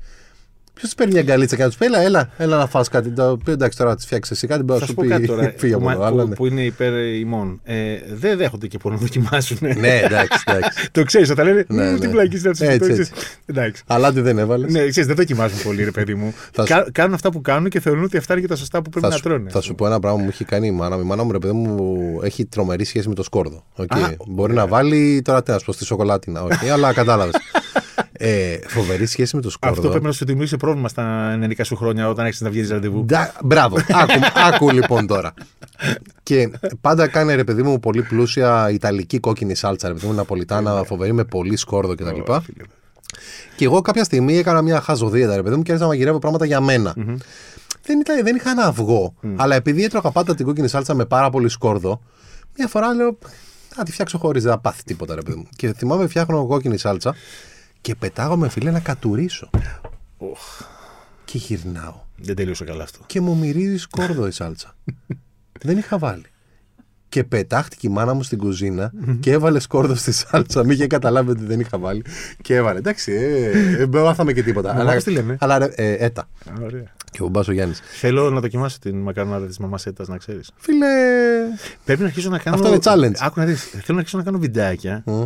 Ποιος παίρνει μια γκαλίτσα και να τους πει, έλα, έλα, έλα να φας κάτι. Το οποίο εντάξει τώρα τη φτιάξεις εσύ κάτι, μπορεί Θα να σου σου πω κάτι πει. τώρα Φύγε που, από εδώ. μα- αλλά που, ναι. που είναι υπέρ ημών. Ε, δεν δέχονται και πολύ να δοκιμάσουν. Ναι, εντάξει, εντάξει. το ξέρεις, όταν λένε. Ναι, Ναι, ναι. Τι πλακή είναι αυτό. Έτσι, το έτσι. ξέρεις. Εντάξει. Αλλά τι δεν έβαλες. Ναι, ξέρεις, δεν δοκιμάζουν πολύ, ρε παιδί μου. Θα σου- Κα- κάνουν αυτά που κάνουν και θεωρούν ότι αυτά είναι και τα σωστά που πρέπει Θα να σου, τρώνε. θα σου πω ένα πράγμα που μου έχει κάνει η μάνα μου. Η μάνα μου, ρε παιδί μου, έχει τρομερή σχέση με το σκόρδο. Οκ. Α, Μπορεί να βάλει τώρα τι να σου πω στη σοκολατίνα. οκ, αλλά κατάλαβες. ε, φοβερή σχέση με το σκόρδο. Αυτό πρέπει να σου δημιουργήσει πρόβλημα στα νεανικά σου χρόνια όταν έχεις να βγεις ραντεβού. Ντα- Μπράβο. άκου, άκου λοιπόν τώρα. και πάντα κάνει ρε παιδί μου πολύ πλούσια ιταλική κόκκινη σάλτσα. Ρε παιδί μου, Ναπολιτάνα φοβερή με πολύ σκόρδο κτλ. Ω, φίλε. Και εγώ κάποια στιγμή έκανα μια χαζοδίαιτα, ρε παιδί μου, και άρχισα να μαγειρεύω πράγματα για μένα. Δεν, ήταν, δεν είχα ένα αυγό. Αλλά επειδή έτρωγα πάντα την κόκκινη σάλτσα με πάρα πολύ σκόρδο, μια φορά λέω. Να τη φτιάξω χωρίς να πάθει τίποτα, ρε παιδί μου. Και θυμάμαι φτιάχνω κόκκινη σάλτσα Και πετάγομαι, φίλε, να κατουρίσω. Οχ, Και γυρνάω. δεν τελείωσε καλά αυτό. Και μου μυρίζει σκόρδο η σάλτσα. δεν είχα βάλει. Και πετάχτηκε η μάνα μου στην κουζίνα και έβαλε σκόρδο στη σάλτσα. Μην είχε καταλάβει ότι δεν είχα βάλει. Και έβαλε. Εντάξει, ε, ε, δεν μάθαμε και τίποτα. Μαμάς τι λένε; Αλλά ρε, ε, έτα. Α, Ωραία. Και ο Μπάσο Γιάννης. Θέλω να δοκιμάσω την μακαρονάδα της μαμάς Έτας, να ξέρεις. Φίλε. Πρέπει να αρχίσω να κάνω. Αυτό είναι challenge. Άκου να δεις. Θέλω να αρχίσω να κάνω βιντεάκια. μ, ε,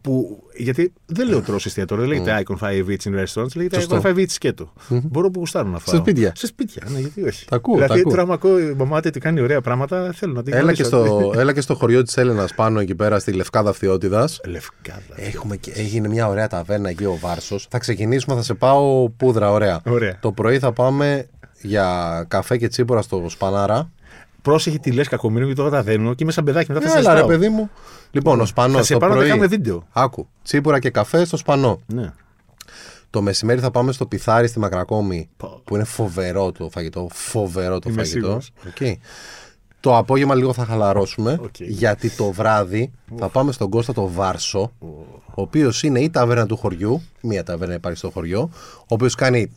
Που, γιατί δεν λέω τρώσει εστιατόριο, δεν λέγεται Icon 5 Eats in restaurants, λέγεται Σωστό. Icon 5 Eats σκέτο. Μπορώ που γουστάρω να φάω. Σε σπίτια. Σε σπίτια, ναι, γιατί όχι. Τα ακούω, δηλαδή, τα ακούω. τώρα, άμα ακούω η μαμά ότι κάνει ωραία πράγματα, θέλω να την Έλα και, γνωρίσω. στο, έλα και στο χωριό της Έλενας πάνω εκεί πέρα στη Λευκάδα Φθιώτιδα. Λευκάδα. Έχουμε και, έγινε μια ωραία ταβέρνα εκεί ο Βάρσος. Θα ξεκινήσουμε, θα σε πάω πούδρα, ωραία. Ωραία. Το πρωί θα πάμε για καφέ και τσίπουρα στο Σπανάρα. Πρόσεχε τι λες κακομοίρη, γιατί τώρα τα δένω και είμαι σαν παιδάκι μετά θα σε Έλα ρε ζητάω. παιδί μου. Λοιπόν, ο Σπανός Θα σε το πάρω να τα πρωί. κάνουμε βίντεο. Άκου. Τσίπουρα και καφέ στο Σπανό. Ναι. Το μεσημέρι θα πάμε στο Πιθάρι στη Μακρακώμη. Πω. Που είναι φοβερό το φαγητό. Φοβερό το Είμαι φαγητό. σίγουρος. Οκ. Το απόγευμα λίγο θα χαλαρώσουμε. Οκ. Γιατί το βράδυ θα πάμε στον Κώστα το Βάρσο. Ο οποίος είναι η ταβέρνα του χωριού. Μία ταβέρνα υπάρχει στο χωριό. Ο οποίος κάνει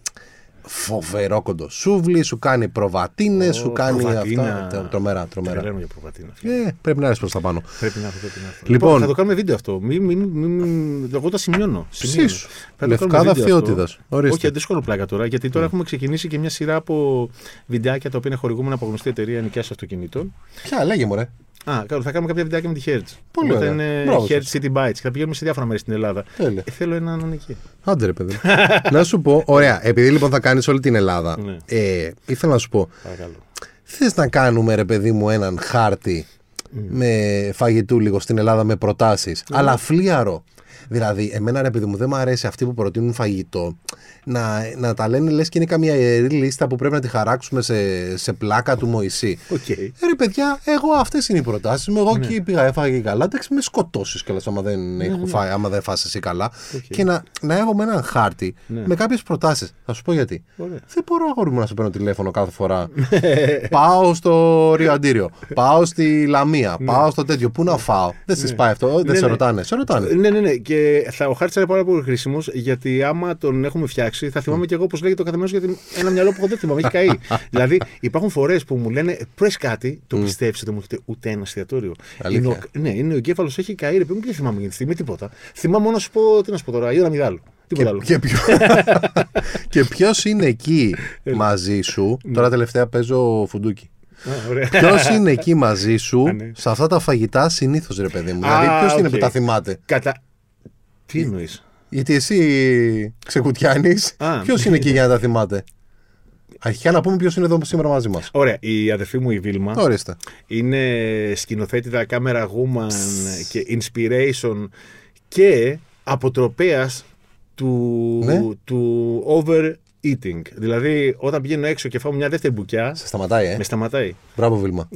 φοβερό κοντοσούβλι, σου κάνει προβατίνες, σου κάνει προβατίνα. αυτά. Τε- Τρομερά, τρομερά. Τρελαίνω για προβατίνα. Ε, πρέπει να έρθεις προς τα πάνω. Πρέπει να έχω, πρέπει να έχω. Λοιπόν. θα το κάνουμε βίντεο αυτό. Μη, μη, μη, μη- εγώ τα σημειώνω. σημειώνω. Ψήσου. Θα το Λευκάδα κάνουμε βίντεο αυτό. Φθιώτιδας. Ορίστε. Όχι, αντίστοιχο πλάκα τώρα, γιατί τώρα έχουμε ξεκινήσει και μια σειρά από βιντεάκια τα οποία είναι χορηγούμενα από γνωστή εταιρεία νοικιάς αυτοκινήτων. Ποια, λέγε μου, ρε. Α, καλά, θα κάνουμε κάποια βιντεάκια με τη Hertz. Πολύ Οπότε ωραία. είναι Μπράβο Hertz σας. City Bites. Και θα πηγαίνουμε σε διάφορα μέρη στην Ελλάδα. Τέλεια. Ε, θέλω έναν εκεί. Άντε ρε παιδί. να σου πω, ωραία, επειδή λοιπόν θα κάνεις όλη την Ελλάδα, Ναι. ε, ήθελα να σου πω, Παρακαλώ. θες να κάνουμε ρε παιδί μου έναν χάρτη με φαγητού λίγο στην Ελλάδα με προτάσεις, αλλά φλίαρο. Δηλαδή, εμένα ρε παιδί μου δεν μου αρέσει αυτοί που προτείνουν φαγητό να, να τα λένε λες και είναι καμία ιερή λίστα που πρέπει να τη χαράξουμε σε, σε πλάκα του Μωυσή. Οκ. Ε, ρε παιδιά, εγώ αυτές είναι οι προτάσεις μου. Εγώ εκεί πήγα, έφαγα και καλά. Εντάξει, με σκοτώσεις κιόλας άμα δεν, έχω φάει, άμα δεν φας εσύ καλά. Οκ. Και να, να έχω με έναν χάρτη Ναι. με κάποιες προτάσεις. Θα σου πω γιατί. Ωραία. Δεν μπορώ αγόρι μου να σε παίρνω τηλέφωνο κάθε φορά. πάω στο Ρίο-Αντίρριο. πάω στη Λαμία. πάω στο τέτοιο. Πού να φάω. Δεν σε πάει αυτό. δεν Ναι, σε ναι. ρωτάνε. Σε ρωτάνε. Ναι, ναι, ναι. Και θα, ο χάρτης είναι πάρα πολύ χρήσιμος γιατί άμα τον έχουμε φτιάξει, θα θυμάμαι και εγώ πώς λέγεται ο καθένας γιατί ένα μυαλό που έχω δεν θυμάμαι. Έχει καεί. δηλαδή υπάρχουν φορές που μου λένε πες κάτι, το πιστεύει, δεν μου έχετε ούτε ένα εστιατόριο. Αλήθεια. Είναι ο, ναι, είναι ο εγκέφαλος έχει καεί, ρε παιδί μου, δεν θυμάμαι για τη στιγμή τίποτα. Θυμάμαι μόνο να σου πω, τι να σου πω τώρα, η ώρα μηδάλου. Τίποτα άλλο. Και, ποιο... και ποιος είναι εκεί μαζί σου. Τώρα τελευταία παίζω φουντούκι. Α, ωραία. Ποιος είναι εκεί μαζί σου Α, ναι. σε αυτά τα φαγητά συνήθως, ρε παιδί μου. Α, δηλαδή, ποιος είναι οκ. που τα θυμάται; Κατά. Τι εννοείς; Γιατί εσύ ξεκουτιάνεις, Α. ποιος είναι εκεί για να τα θυμάται; Αρχικά να πούμε ποιος είναι εδώ σήμερα μαζί μας. Ωραία, η αδερφή μου η Βίλμα Ορίστε. είναι σκηνοθέτητα κάμερα woman και inspiration και αποτροπέας του, Ναι. του overeating. Δηλαδή, όταν πηγαίνω έξω και φάω μια δεύτερη μπουκιά, Σε σταματάει, ε. με σταματάει. Μπράβο, Βίλμα.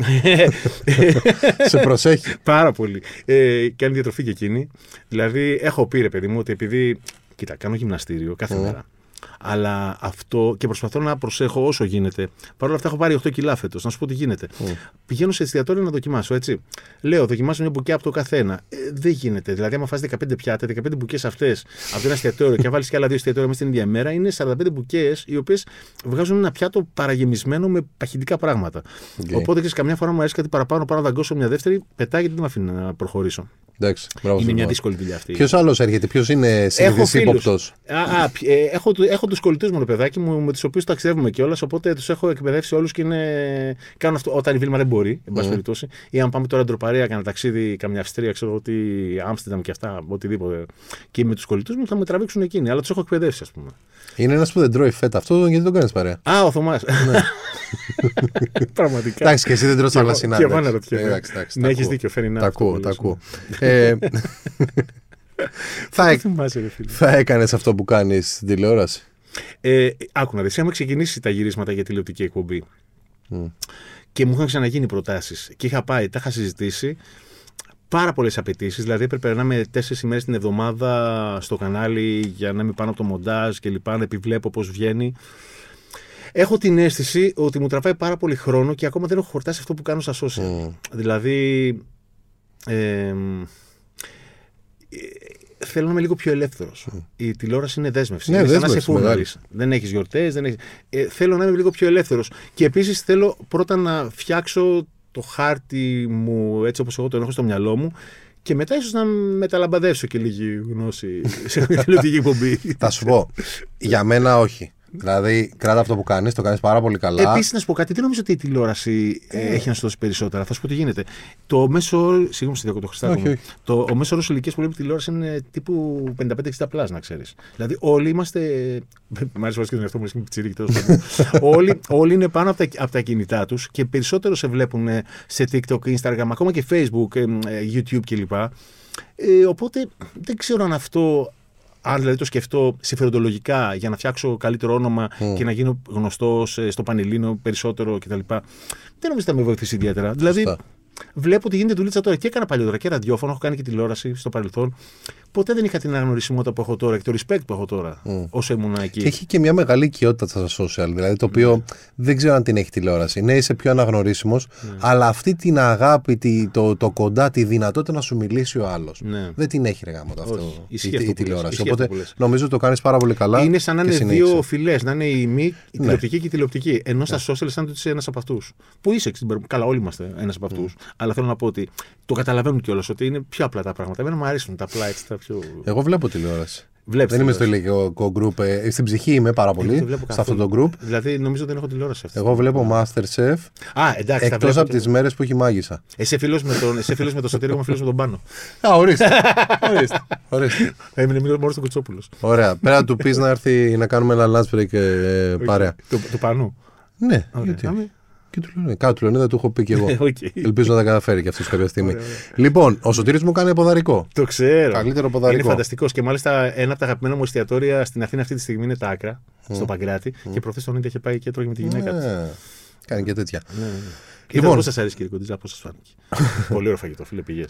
σε προσέχει. Πάρα πολύ. Ε, κάνει διατροφή και εκείνη. Δηλαδή, έχω πει ρε παιδί μου ότι επειδή. Κοίτα, κάνω γυμναστήριο κάθε μέρα. Αλλά αυτό και προσπαθώ να προσέχω όσο γίνεται. Παρ' όλα αυτά, έχω πάρει 8 κιλά φέτος. Να σου πω τι γίνεται. Πηγαίνω σε εστιατόριο να δοκιμάσω, έτσι. Λέω, δοκιμάσω μια μπουκιά από το καθένα. Ε, δεν γίνεται. Δηλαδή, άμα φας 15 πιάτα, 15 μπουκιές αυτές από το ένα εστιατόριο και αν βάλεις και άλλα δύο εστιατόρια μέσα στην ίδια μέρα, είναι 45 μπουκιές οι οποίες βγάζουν ένα πιάτο παραγεμισμένο με παχυντικά πράγματα. Οκ. Οπότε ξέρεις, καμιά φορά μου αρέσει κάτι παραπάνω, πάω να δαγκώσω μια δεύτερη, πετάει γιατί δεν με αφήνει να προχωρήσω. Εντάξει, μπράβο. Είναι μια δύσκολη δουλειά αυτή. Ποιος άλλος έρχεται, ποιος είναι συνειδησύποπτο. Α, α, π- ε, έχω, του- έχω τους κολλητούς μου, ρε παιδάκι μου, με τους οποίους ταξιδεύουμε κιόλας. Οπότε τους έχω εκπαιδεύσει όλους και είναι... κάνουν αυτό όταν η Βίλμα δεν μπορεί, εν πάση περιπτώσει. Ή αν πάμε τώρα ντροπαρία, κανένα ταξίδι, καμιά Αυστρία, ξέρω εγώ τι, Άμστερνταμ και αυτά, οτιδήποτε. Και με τους κολλητούς μου θα με τραβήξουν εκείνοι. Αλλά τους έχω εκπαιδεύσει, ας πούμε. Είναι ένας που δεν τρώει φέτα. Αυτό γιατί τον κάνεις παρέα. Α, ο Θωμάς. Πραγματικά. Εντάξει, και εσύ δεν τρως Και εγώ- θαλασσινά. και εγώ εντάξει. αναρωτιέμαι. Ε, εντάξει, εντάξει, Ναι, τα έχεις ακούω. δίκιο, fair enough, Τα αυτό ακούω, που τα λες, ακούω. Ε, θα, Δεν έ- θυμάσαι, ρε φίλε. θα έκανες αυτό που κάνεις στην τηλεόραση; Ε, άκου να δεις, είχαμε ξεκινήσει τα γυρίσματα για τηλεοπτική εκπομπή. Και μου είχαν ξαναγίνει προτάσεις. Και είχα πάει, τα είχα συζητήσει. Πάρα πολλές απαιτήσεις. Δηλαδή, έπρεπε να είμαι τέσσερις ημέρες την εβδομάδα στο κανάλι για να είμαι πάνω από το μοντάζ και λοιπά, να επιβλέπω πώς βγαίνει. Έχω την αίσθηση ότι μου τραβάει πάρα πολύ χρόνο και ακόμα δεν έχω χορτάσει αυτό που κάνω στα social. Δηλαδή. Ε, θέλω να είμαι λίγο πιο ελεύθερος. Η τηλεόραση είναι δέσμευση. Ναι, είναι σαν να δέσμευση, σε μεγάλη. φούρναρεις. Δεν έχεις γιορτές. Έχεις... Ε, θέλω να είμαι λίγο πιο ελεύθερος. Και επίσης θέλω πρώτα να φτιάξω το χάρτη μου έτσι όπως εγώ τον έχω στο μυαλό μου. Και μετά ίσως να μεταλαμπαδεύσω και λίγη γνώση σε μια τηλεοπτική εκπομπή. Θα σου πω. Για μένα όχι. Δηλαδή, κράτα αυτό που κάνεις, το κάνεις πάρα πολύ καλά. Επίσης, να σου πω κάτι, δεν νομίζω ότι η τηλεόραση ε, έχει να σου δώσει περισσότερα. Θα σου πω τι γίνεται. Το μέσο όρο. Συγγνώμη, σε διακόπτω, Χρηστάκο. Όχι, μου. όχι. Το, ο μέσος όρος ηλικίας που βλέπει τηλεόραση είναι τύπου 55-60 plus, να ξέρεις. Δηλαδή, όλοι είμαστε. Μ' αρέσει και τον εαυτό μου, είναι πιτσιρίκι τέλος πάντων. όλοι, όλοι είναι πάνω από τα, από τα κινητά τους και περισσότερο σε βλέπουν ε, σε TikTok, Instagram, ακόμα και Facebook, ε, ε, YouTube κλπ. Ε, οπότε δεν ξέρω αν αυτό αν δηλαδή το σκεφτώ συμφεροντολογικά για να φτιάξω καλύτερο όνομα και να γίνω γνωστός στο Πανελλήνιο περισσότερο κτλ. Δεν νομίζω ότι θα με βοηθήσει ιδιαίτερα. Δηλαδή, Σωστά. Βλέπω ότι γίνεται δουλίτσα τώρα και έκανα παλιότερα και ραδιόφωνο, έχω κάνει και τηλεόραση στο παρελθόν. Ποτέ δεν είχα την αναγνωρισιμότητα που έχω τώρα και το respect που έχω τώρα όσο ήμουν εκεί. Και έχει και μια μεγάλη οικειότητα στα social. Δηλαδή το οποίο δεν ξέρω αν την έχει τηλεόραση. Ναι, είσαι πιο αναγνωρίσιμος, αλλά αυτή την αγάπη, τη, το, το κοντά, τη δυνατότητα να σου μιλήσει ο άλλος. Ναι. Δεν την έχει ρε γάμο το αυτό Όχι. η, Ισχύει η, αυτό η που λες. τηλεόραση. Ισχύει Οπότε αυτό που λες. νομίζω το κάνεις πάρα πολύ καλά. Είναι σαν να και είναι συνέχισε. δύο φυλές, να είναι η μη, η Ναι. τηλεοπτική και η τηλεοπτική. Ενώ στα social σαν ότι είσαι ένας από αυτούς. Που είσαι, στην προ- καλά, όλοι είμαστε ένας από αυτούς. Αλλά θέλω να πω ότι το καταλαβαίνουν κιόλας ότι είναι πιο απλά τα πράγματα. Εμένα μου αρέσουν τα απλά έτσι τα πιο. Εγώ βλέπω τηλεόραση. Βλέπεις δεν είμαι στο τηλεόραση. ηλικιακό group. ε, στην ψυχή είμαι πάρα πολύ. Δεν βλέπω σε αυτό καθόλου. το group. Δηλαδή νομίζω δεν έχω τηλεόραση αυτή. Εγώ βλέπω Masterchef Α, εντάξει, τα εκτός βλέπω από και- τι μέρες που έχει μάγισσα. Εσύ φίλος με τον, εσύ φίλος με τον Σωτήριο, εγώ είμαι φίλος με τον Πάνο. Α, ορίστε. ορίστε. ορίστε. Έμεινε μήνυμα μόνος στον Κουτσόπουλος. Ωραία. Πέρα να του πεις να έρθει να κάνουμε ένα lunch break ε, παρέα. Του, του Πανού. Ναι, Ωραία. γιατί. Άμε. Και του λέω, ναι, κάτω του Λεωνίδα του έχω πει και εγώ. Ε, οκ. Ελπίζω να τα καταφέρει και αυτός κάποια στιγμή. Ωραία, ωραία. Λοιπόν, ο Σωτήρης μου κάνει ποδαρικό. Το ξέρω. Καλύτερο ποδαρικό. Είναι φανταστικός. Και μάλιστα ένα από τα αγαπημένα μου εστιατόρια στην Αθήνα αυτή τη στιγμή είναι τα άκρα, στο Παγκράτι. Και προχθές τον ίδιο είχε πάει και έτρωγε με τη γυναίκα του. Ε, Κάνει και τέτοια. Ναι, ναι. Λοιπόν. Λοιπόν, πώς σας αρέσει κύριε Κοντίζα, πώς σας φάνηκε. Πολύ ωραίο φαγητό, φίλε πηγέ.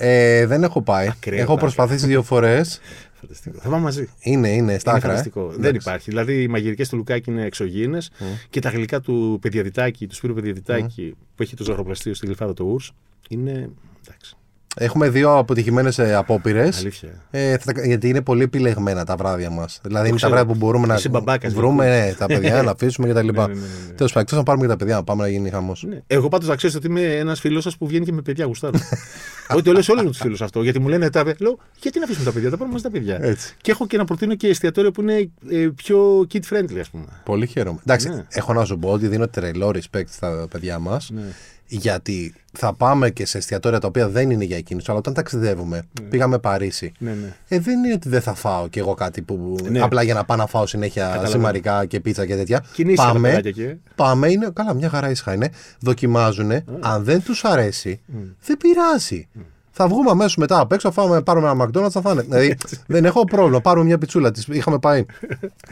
Ε, δεν έχω πάει. Ακραίο έχω τα προσπαθήσει δύο φορές. Φανταστικό. Θα πάμε μαζί. Είναι, είναι στα είναι άκρα. ε. φανταστικό. Δεν Εντάξει. υπάρχει. Δηλαδή οι μαγειρικές του Λουκάκη είναι εξωγήινες και τα γλυκά του Παιδιαδιτάκη, του Σπύρου Παιδιαδιτάκη που έχει το ζαχαροπλαστείο στη γλυφάδα του Ούρ είναι. Εντάξει. Έχουμε δύο αποτυχημένες απόπειρες. Αλήθεια. Ε, θα τα- γιατί είναι πολύ επιλεγμένα τα βράδια μας. Δηλαδή είναι τα ξέρω. βράδια που μπορούμε να Είσαι μπαμπάκας, βρούμε ναι, τα παιδιά, να αφήσουμε κτλ. Ναι, ναι, ναι, ναι. Τέλος πάντων, εκτός να πάρουμε και τα παιδιά, να πάμε να γίνει χαμός. Ναι. Εγώ πάντως να ξέρετε ότι είμαι ένας φίλος σας που βγαίνει και με παιδιά γουστάρω. Ότι το λέω σε όλου του φίλους αυτό. Γιατί μου λένε τα παιδιά. Λέω, γιατί να αφήσουμε τα παιδιά, τα πάρουμε μαζί τα παιδιά. Έτσι. Και έχω και να προτείνω και εστιατόρια που είναι ε, πιο kid friendly, ας πούμε. Πολύ χαίρομαι. Εντάξει, Ναι. έχω να σου πω ότι δίνω τρελό respect στα παιδιά μας. Ναι. Γιατί θα πάμε και σε εστιατόρια τα οποία δεν είναι για εκείνους, αλλά όταν ταξιδεύουμε, πήγαμε Παρίσι. Ναι, ναι. Ε, δεν είναι ότι δεν θα φάω κι εγώ κάτι που. Ναι. Απλά για να πάω να φάω συνέχεια Καταλαβαίνω. σημαρικά και πίτσα και τέτοια. Κινήσει τα πάμε, παιδάκια εκεί. ε. πάμε, είναι. Καλά, μια χαρά ήσυχα είναι. Δοκιμάζουν. Αν δεν τους αρέσει, δεν πειράζει. Θα βγούμε αμέσως μετά απ' έξω, θα φάμε, πάρουμε ένα McDonald's, θα φάνε. δηλαδή δεν έχω πρόβλημα. Πάρουμε μια πιτσούλα. Της, είχαμε πάει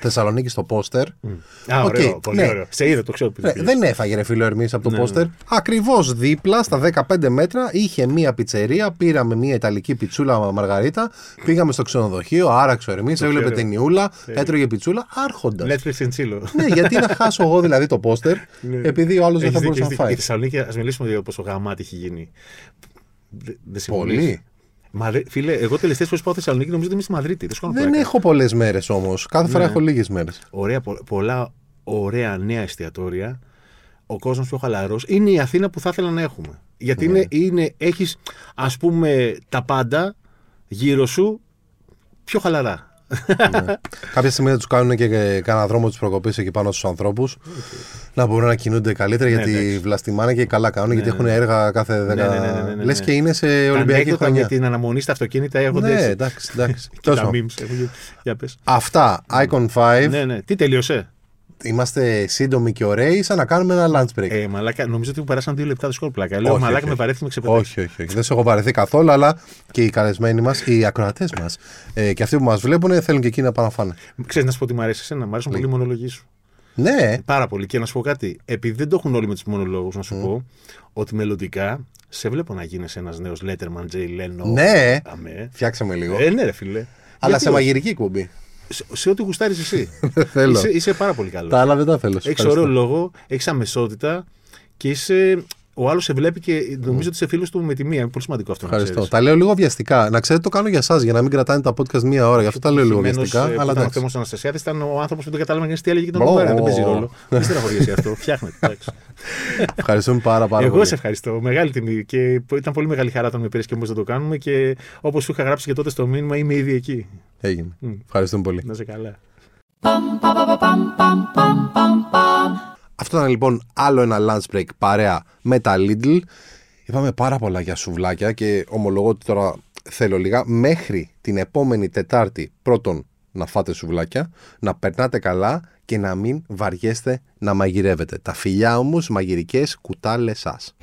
Θεσσαλονίκη στο Poster. Α, Οκ, ωραίο, πολύ ναι. ωραίο. Σε είδε, το ξέρω. που Ρε, πήγες. δεν έφαγε ρε φίλε ο Ερμής από το Ναι, Poster. Ακριβώς δίπλα στα 15 μέτρα είχε μία πιτσερία. Πήραμε μία Ιταλική πιτσούλα μαργαρίτα. Πήγαμε στο ξενοδοχείο. Άραξε ο Ερμής. Έβλεπε ξέρω. ταινιούλα. Έτρωγε πιτσούλα. Άρχοντας. Netflix and chill. ναι, γιατί να χάσω εγώ δηλαδή το Poster. Ναι. επειδή ο άλλος δεν Έχεις θα δίκιο, μπορούσε να έχεις δίκιο. φάει. Η Θεσσαλονίκη, ας μιλήσουμε για πόσο γαμάτη έχει γίνει. Δε- Δεν συμφωνείς; Πολύ. Μα ρε, φίλε, εγώ τελευταίες φορές πάω Θεσσαλονίκη νομίζω ότι είμαι στη Μαδρίτη. Δεν σου κάνω Δεν πλάκα. έχω πολλές μέρες όμως. Κάθε φορά Ναι. έχω λίγες μέρες. Ωραία, πο- πολλά ωραία νέα εστιατόρια. Ο κόσμος πιο χαλαρός. Είναι η Αθήνα που θα ήθελα να έχουμε. Γιατί Ναι. είναι, είναι, έχεις ας πούμε τα πάντα γύρω σου πιο χαλαρά. Κάποια στιγμή θα τους κάνουν και κάνα δρόμο της προκοπής εκεί πάνω στους ανθρώπους. Να μπορούν να κινούνται καλύτερα Ναι, γιατί εντάξει. βλαστημάνε και καλά κάνουν. γιατί έχουν έργα κάθε δέκα. ναι, ναι, ναι, ναι, ναι. Λε και είναι σε Τα Ολυμπιακή ανέκδοτα χρονιά. με την αναμονή στα αυτοκίνητα έρχονται Ναι, έτσι. εντάξει, εντάξει. Και Τέλος τα πάντων. memes. έχουν γίνει. Για πες. Αυτά, Icon 5. Ναι, ναι. Τι τελείωσε; Είμαστε σύντομοι και ωραίοι, σαν να κάνουμε ένα lunch break. Ε, μαλάκα, νομίζω ότι μου περάσαν δύο λεπτά δύσκολο πλάκα. Λέω, Όχι, μαλάκα όχι, με όχι. παρέθη με ξεπετάξει. όχι, όχι, όχι. Δεν σε έχω βαρεθεί καθόλου, αλλά και οι καλεσμένοι μας, οι ακροατές μας ε, και αυτοί που μας βλέπουν θέλουν και εκείνοι να πάνε να φάνε. Ξέρεις να σου πω τι μου αρέσει εσένα. Μ' αρέσουν πολύ οι μονολογοί σου. Ναι, Πάρα πολύ. Και να σου πω κάτι. Επειδή δεν το έχουν όλοι με τους μονολόγους, να σου πω ότι μελλοντικά σε βλέπω να γίνεις ένας νέος Letterman, Jay Leno. Ναι. Αμέ. φτιάξαμε λίγο. Ε, ναι, ρε φίλε. αλλά Γιατί σε όχι; μαγειρική κουμπί. Σε, σε ό,τι γουστάρεις εσύ. Δεν θέλω. είσαι, είσαι πάρα πολύ καλός. Τα άλλα δεν τα θέλω. Έχεις ωραίο λόγο, έχεις αμεσότητα και είσαι ο άλλος σε βλέπει και νομίζω ότι είσαι φίλο του με τη μία. Είναι πολύ σημαντικό αυτό. Ευχαριστώ. Τα λέω λίγο βιαστικά. Να ξέρετε, το κάνω για εσά, για να μην κρατάνε τα podcast μία ώρα. Γι' αυτό τα λέω λίγο βιαστικά. Ε, αλλά εντάξει. Ο Αναστασιάδης ήταν ο άνθρωπος που δεν κατάλαβε τι έλεγε και τον Μέρα. Δεν παίζει ρόλο. Δεν στεναχωριέσαι αυτό. Φτιάχνεται. Ευχαριστούμε πάρα, πάρα Εγώ σε ευχαριστώ. Μεγάλη τιμή. Και ήταν πολύ μεγάλη χαρά όταν με πήρες και όμως να το κάνουμε. Και όπως σου είχα γράψει και τότε στο μήνυμα, είμαι ήδη εκεί. Έγινε. Ευχαριστούμε πολύ. Να σε καλά. Αυτό ήταν λοιπόν άλλο ένα lunch break παρέα με τα Lidl. Είπαμε πάρα πολλά για σουβλάκια και ομολογώ ότι τώρα θέλω λίγα. Μέχρι την επόμενη Τετάρτη πρώτον να φάτε σουβλάκια, να περνάτε καλά και να μην βαριέστε να μαγειρεύετε. Τα φιλιά όμως μαγειρικές κουτάλες σας.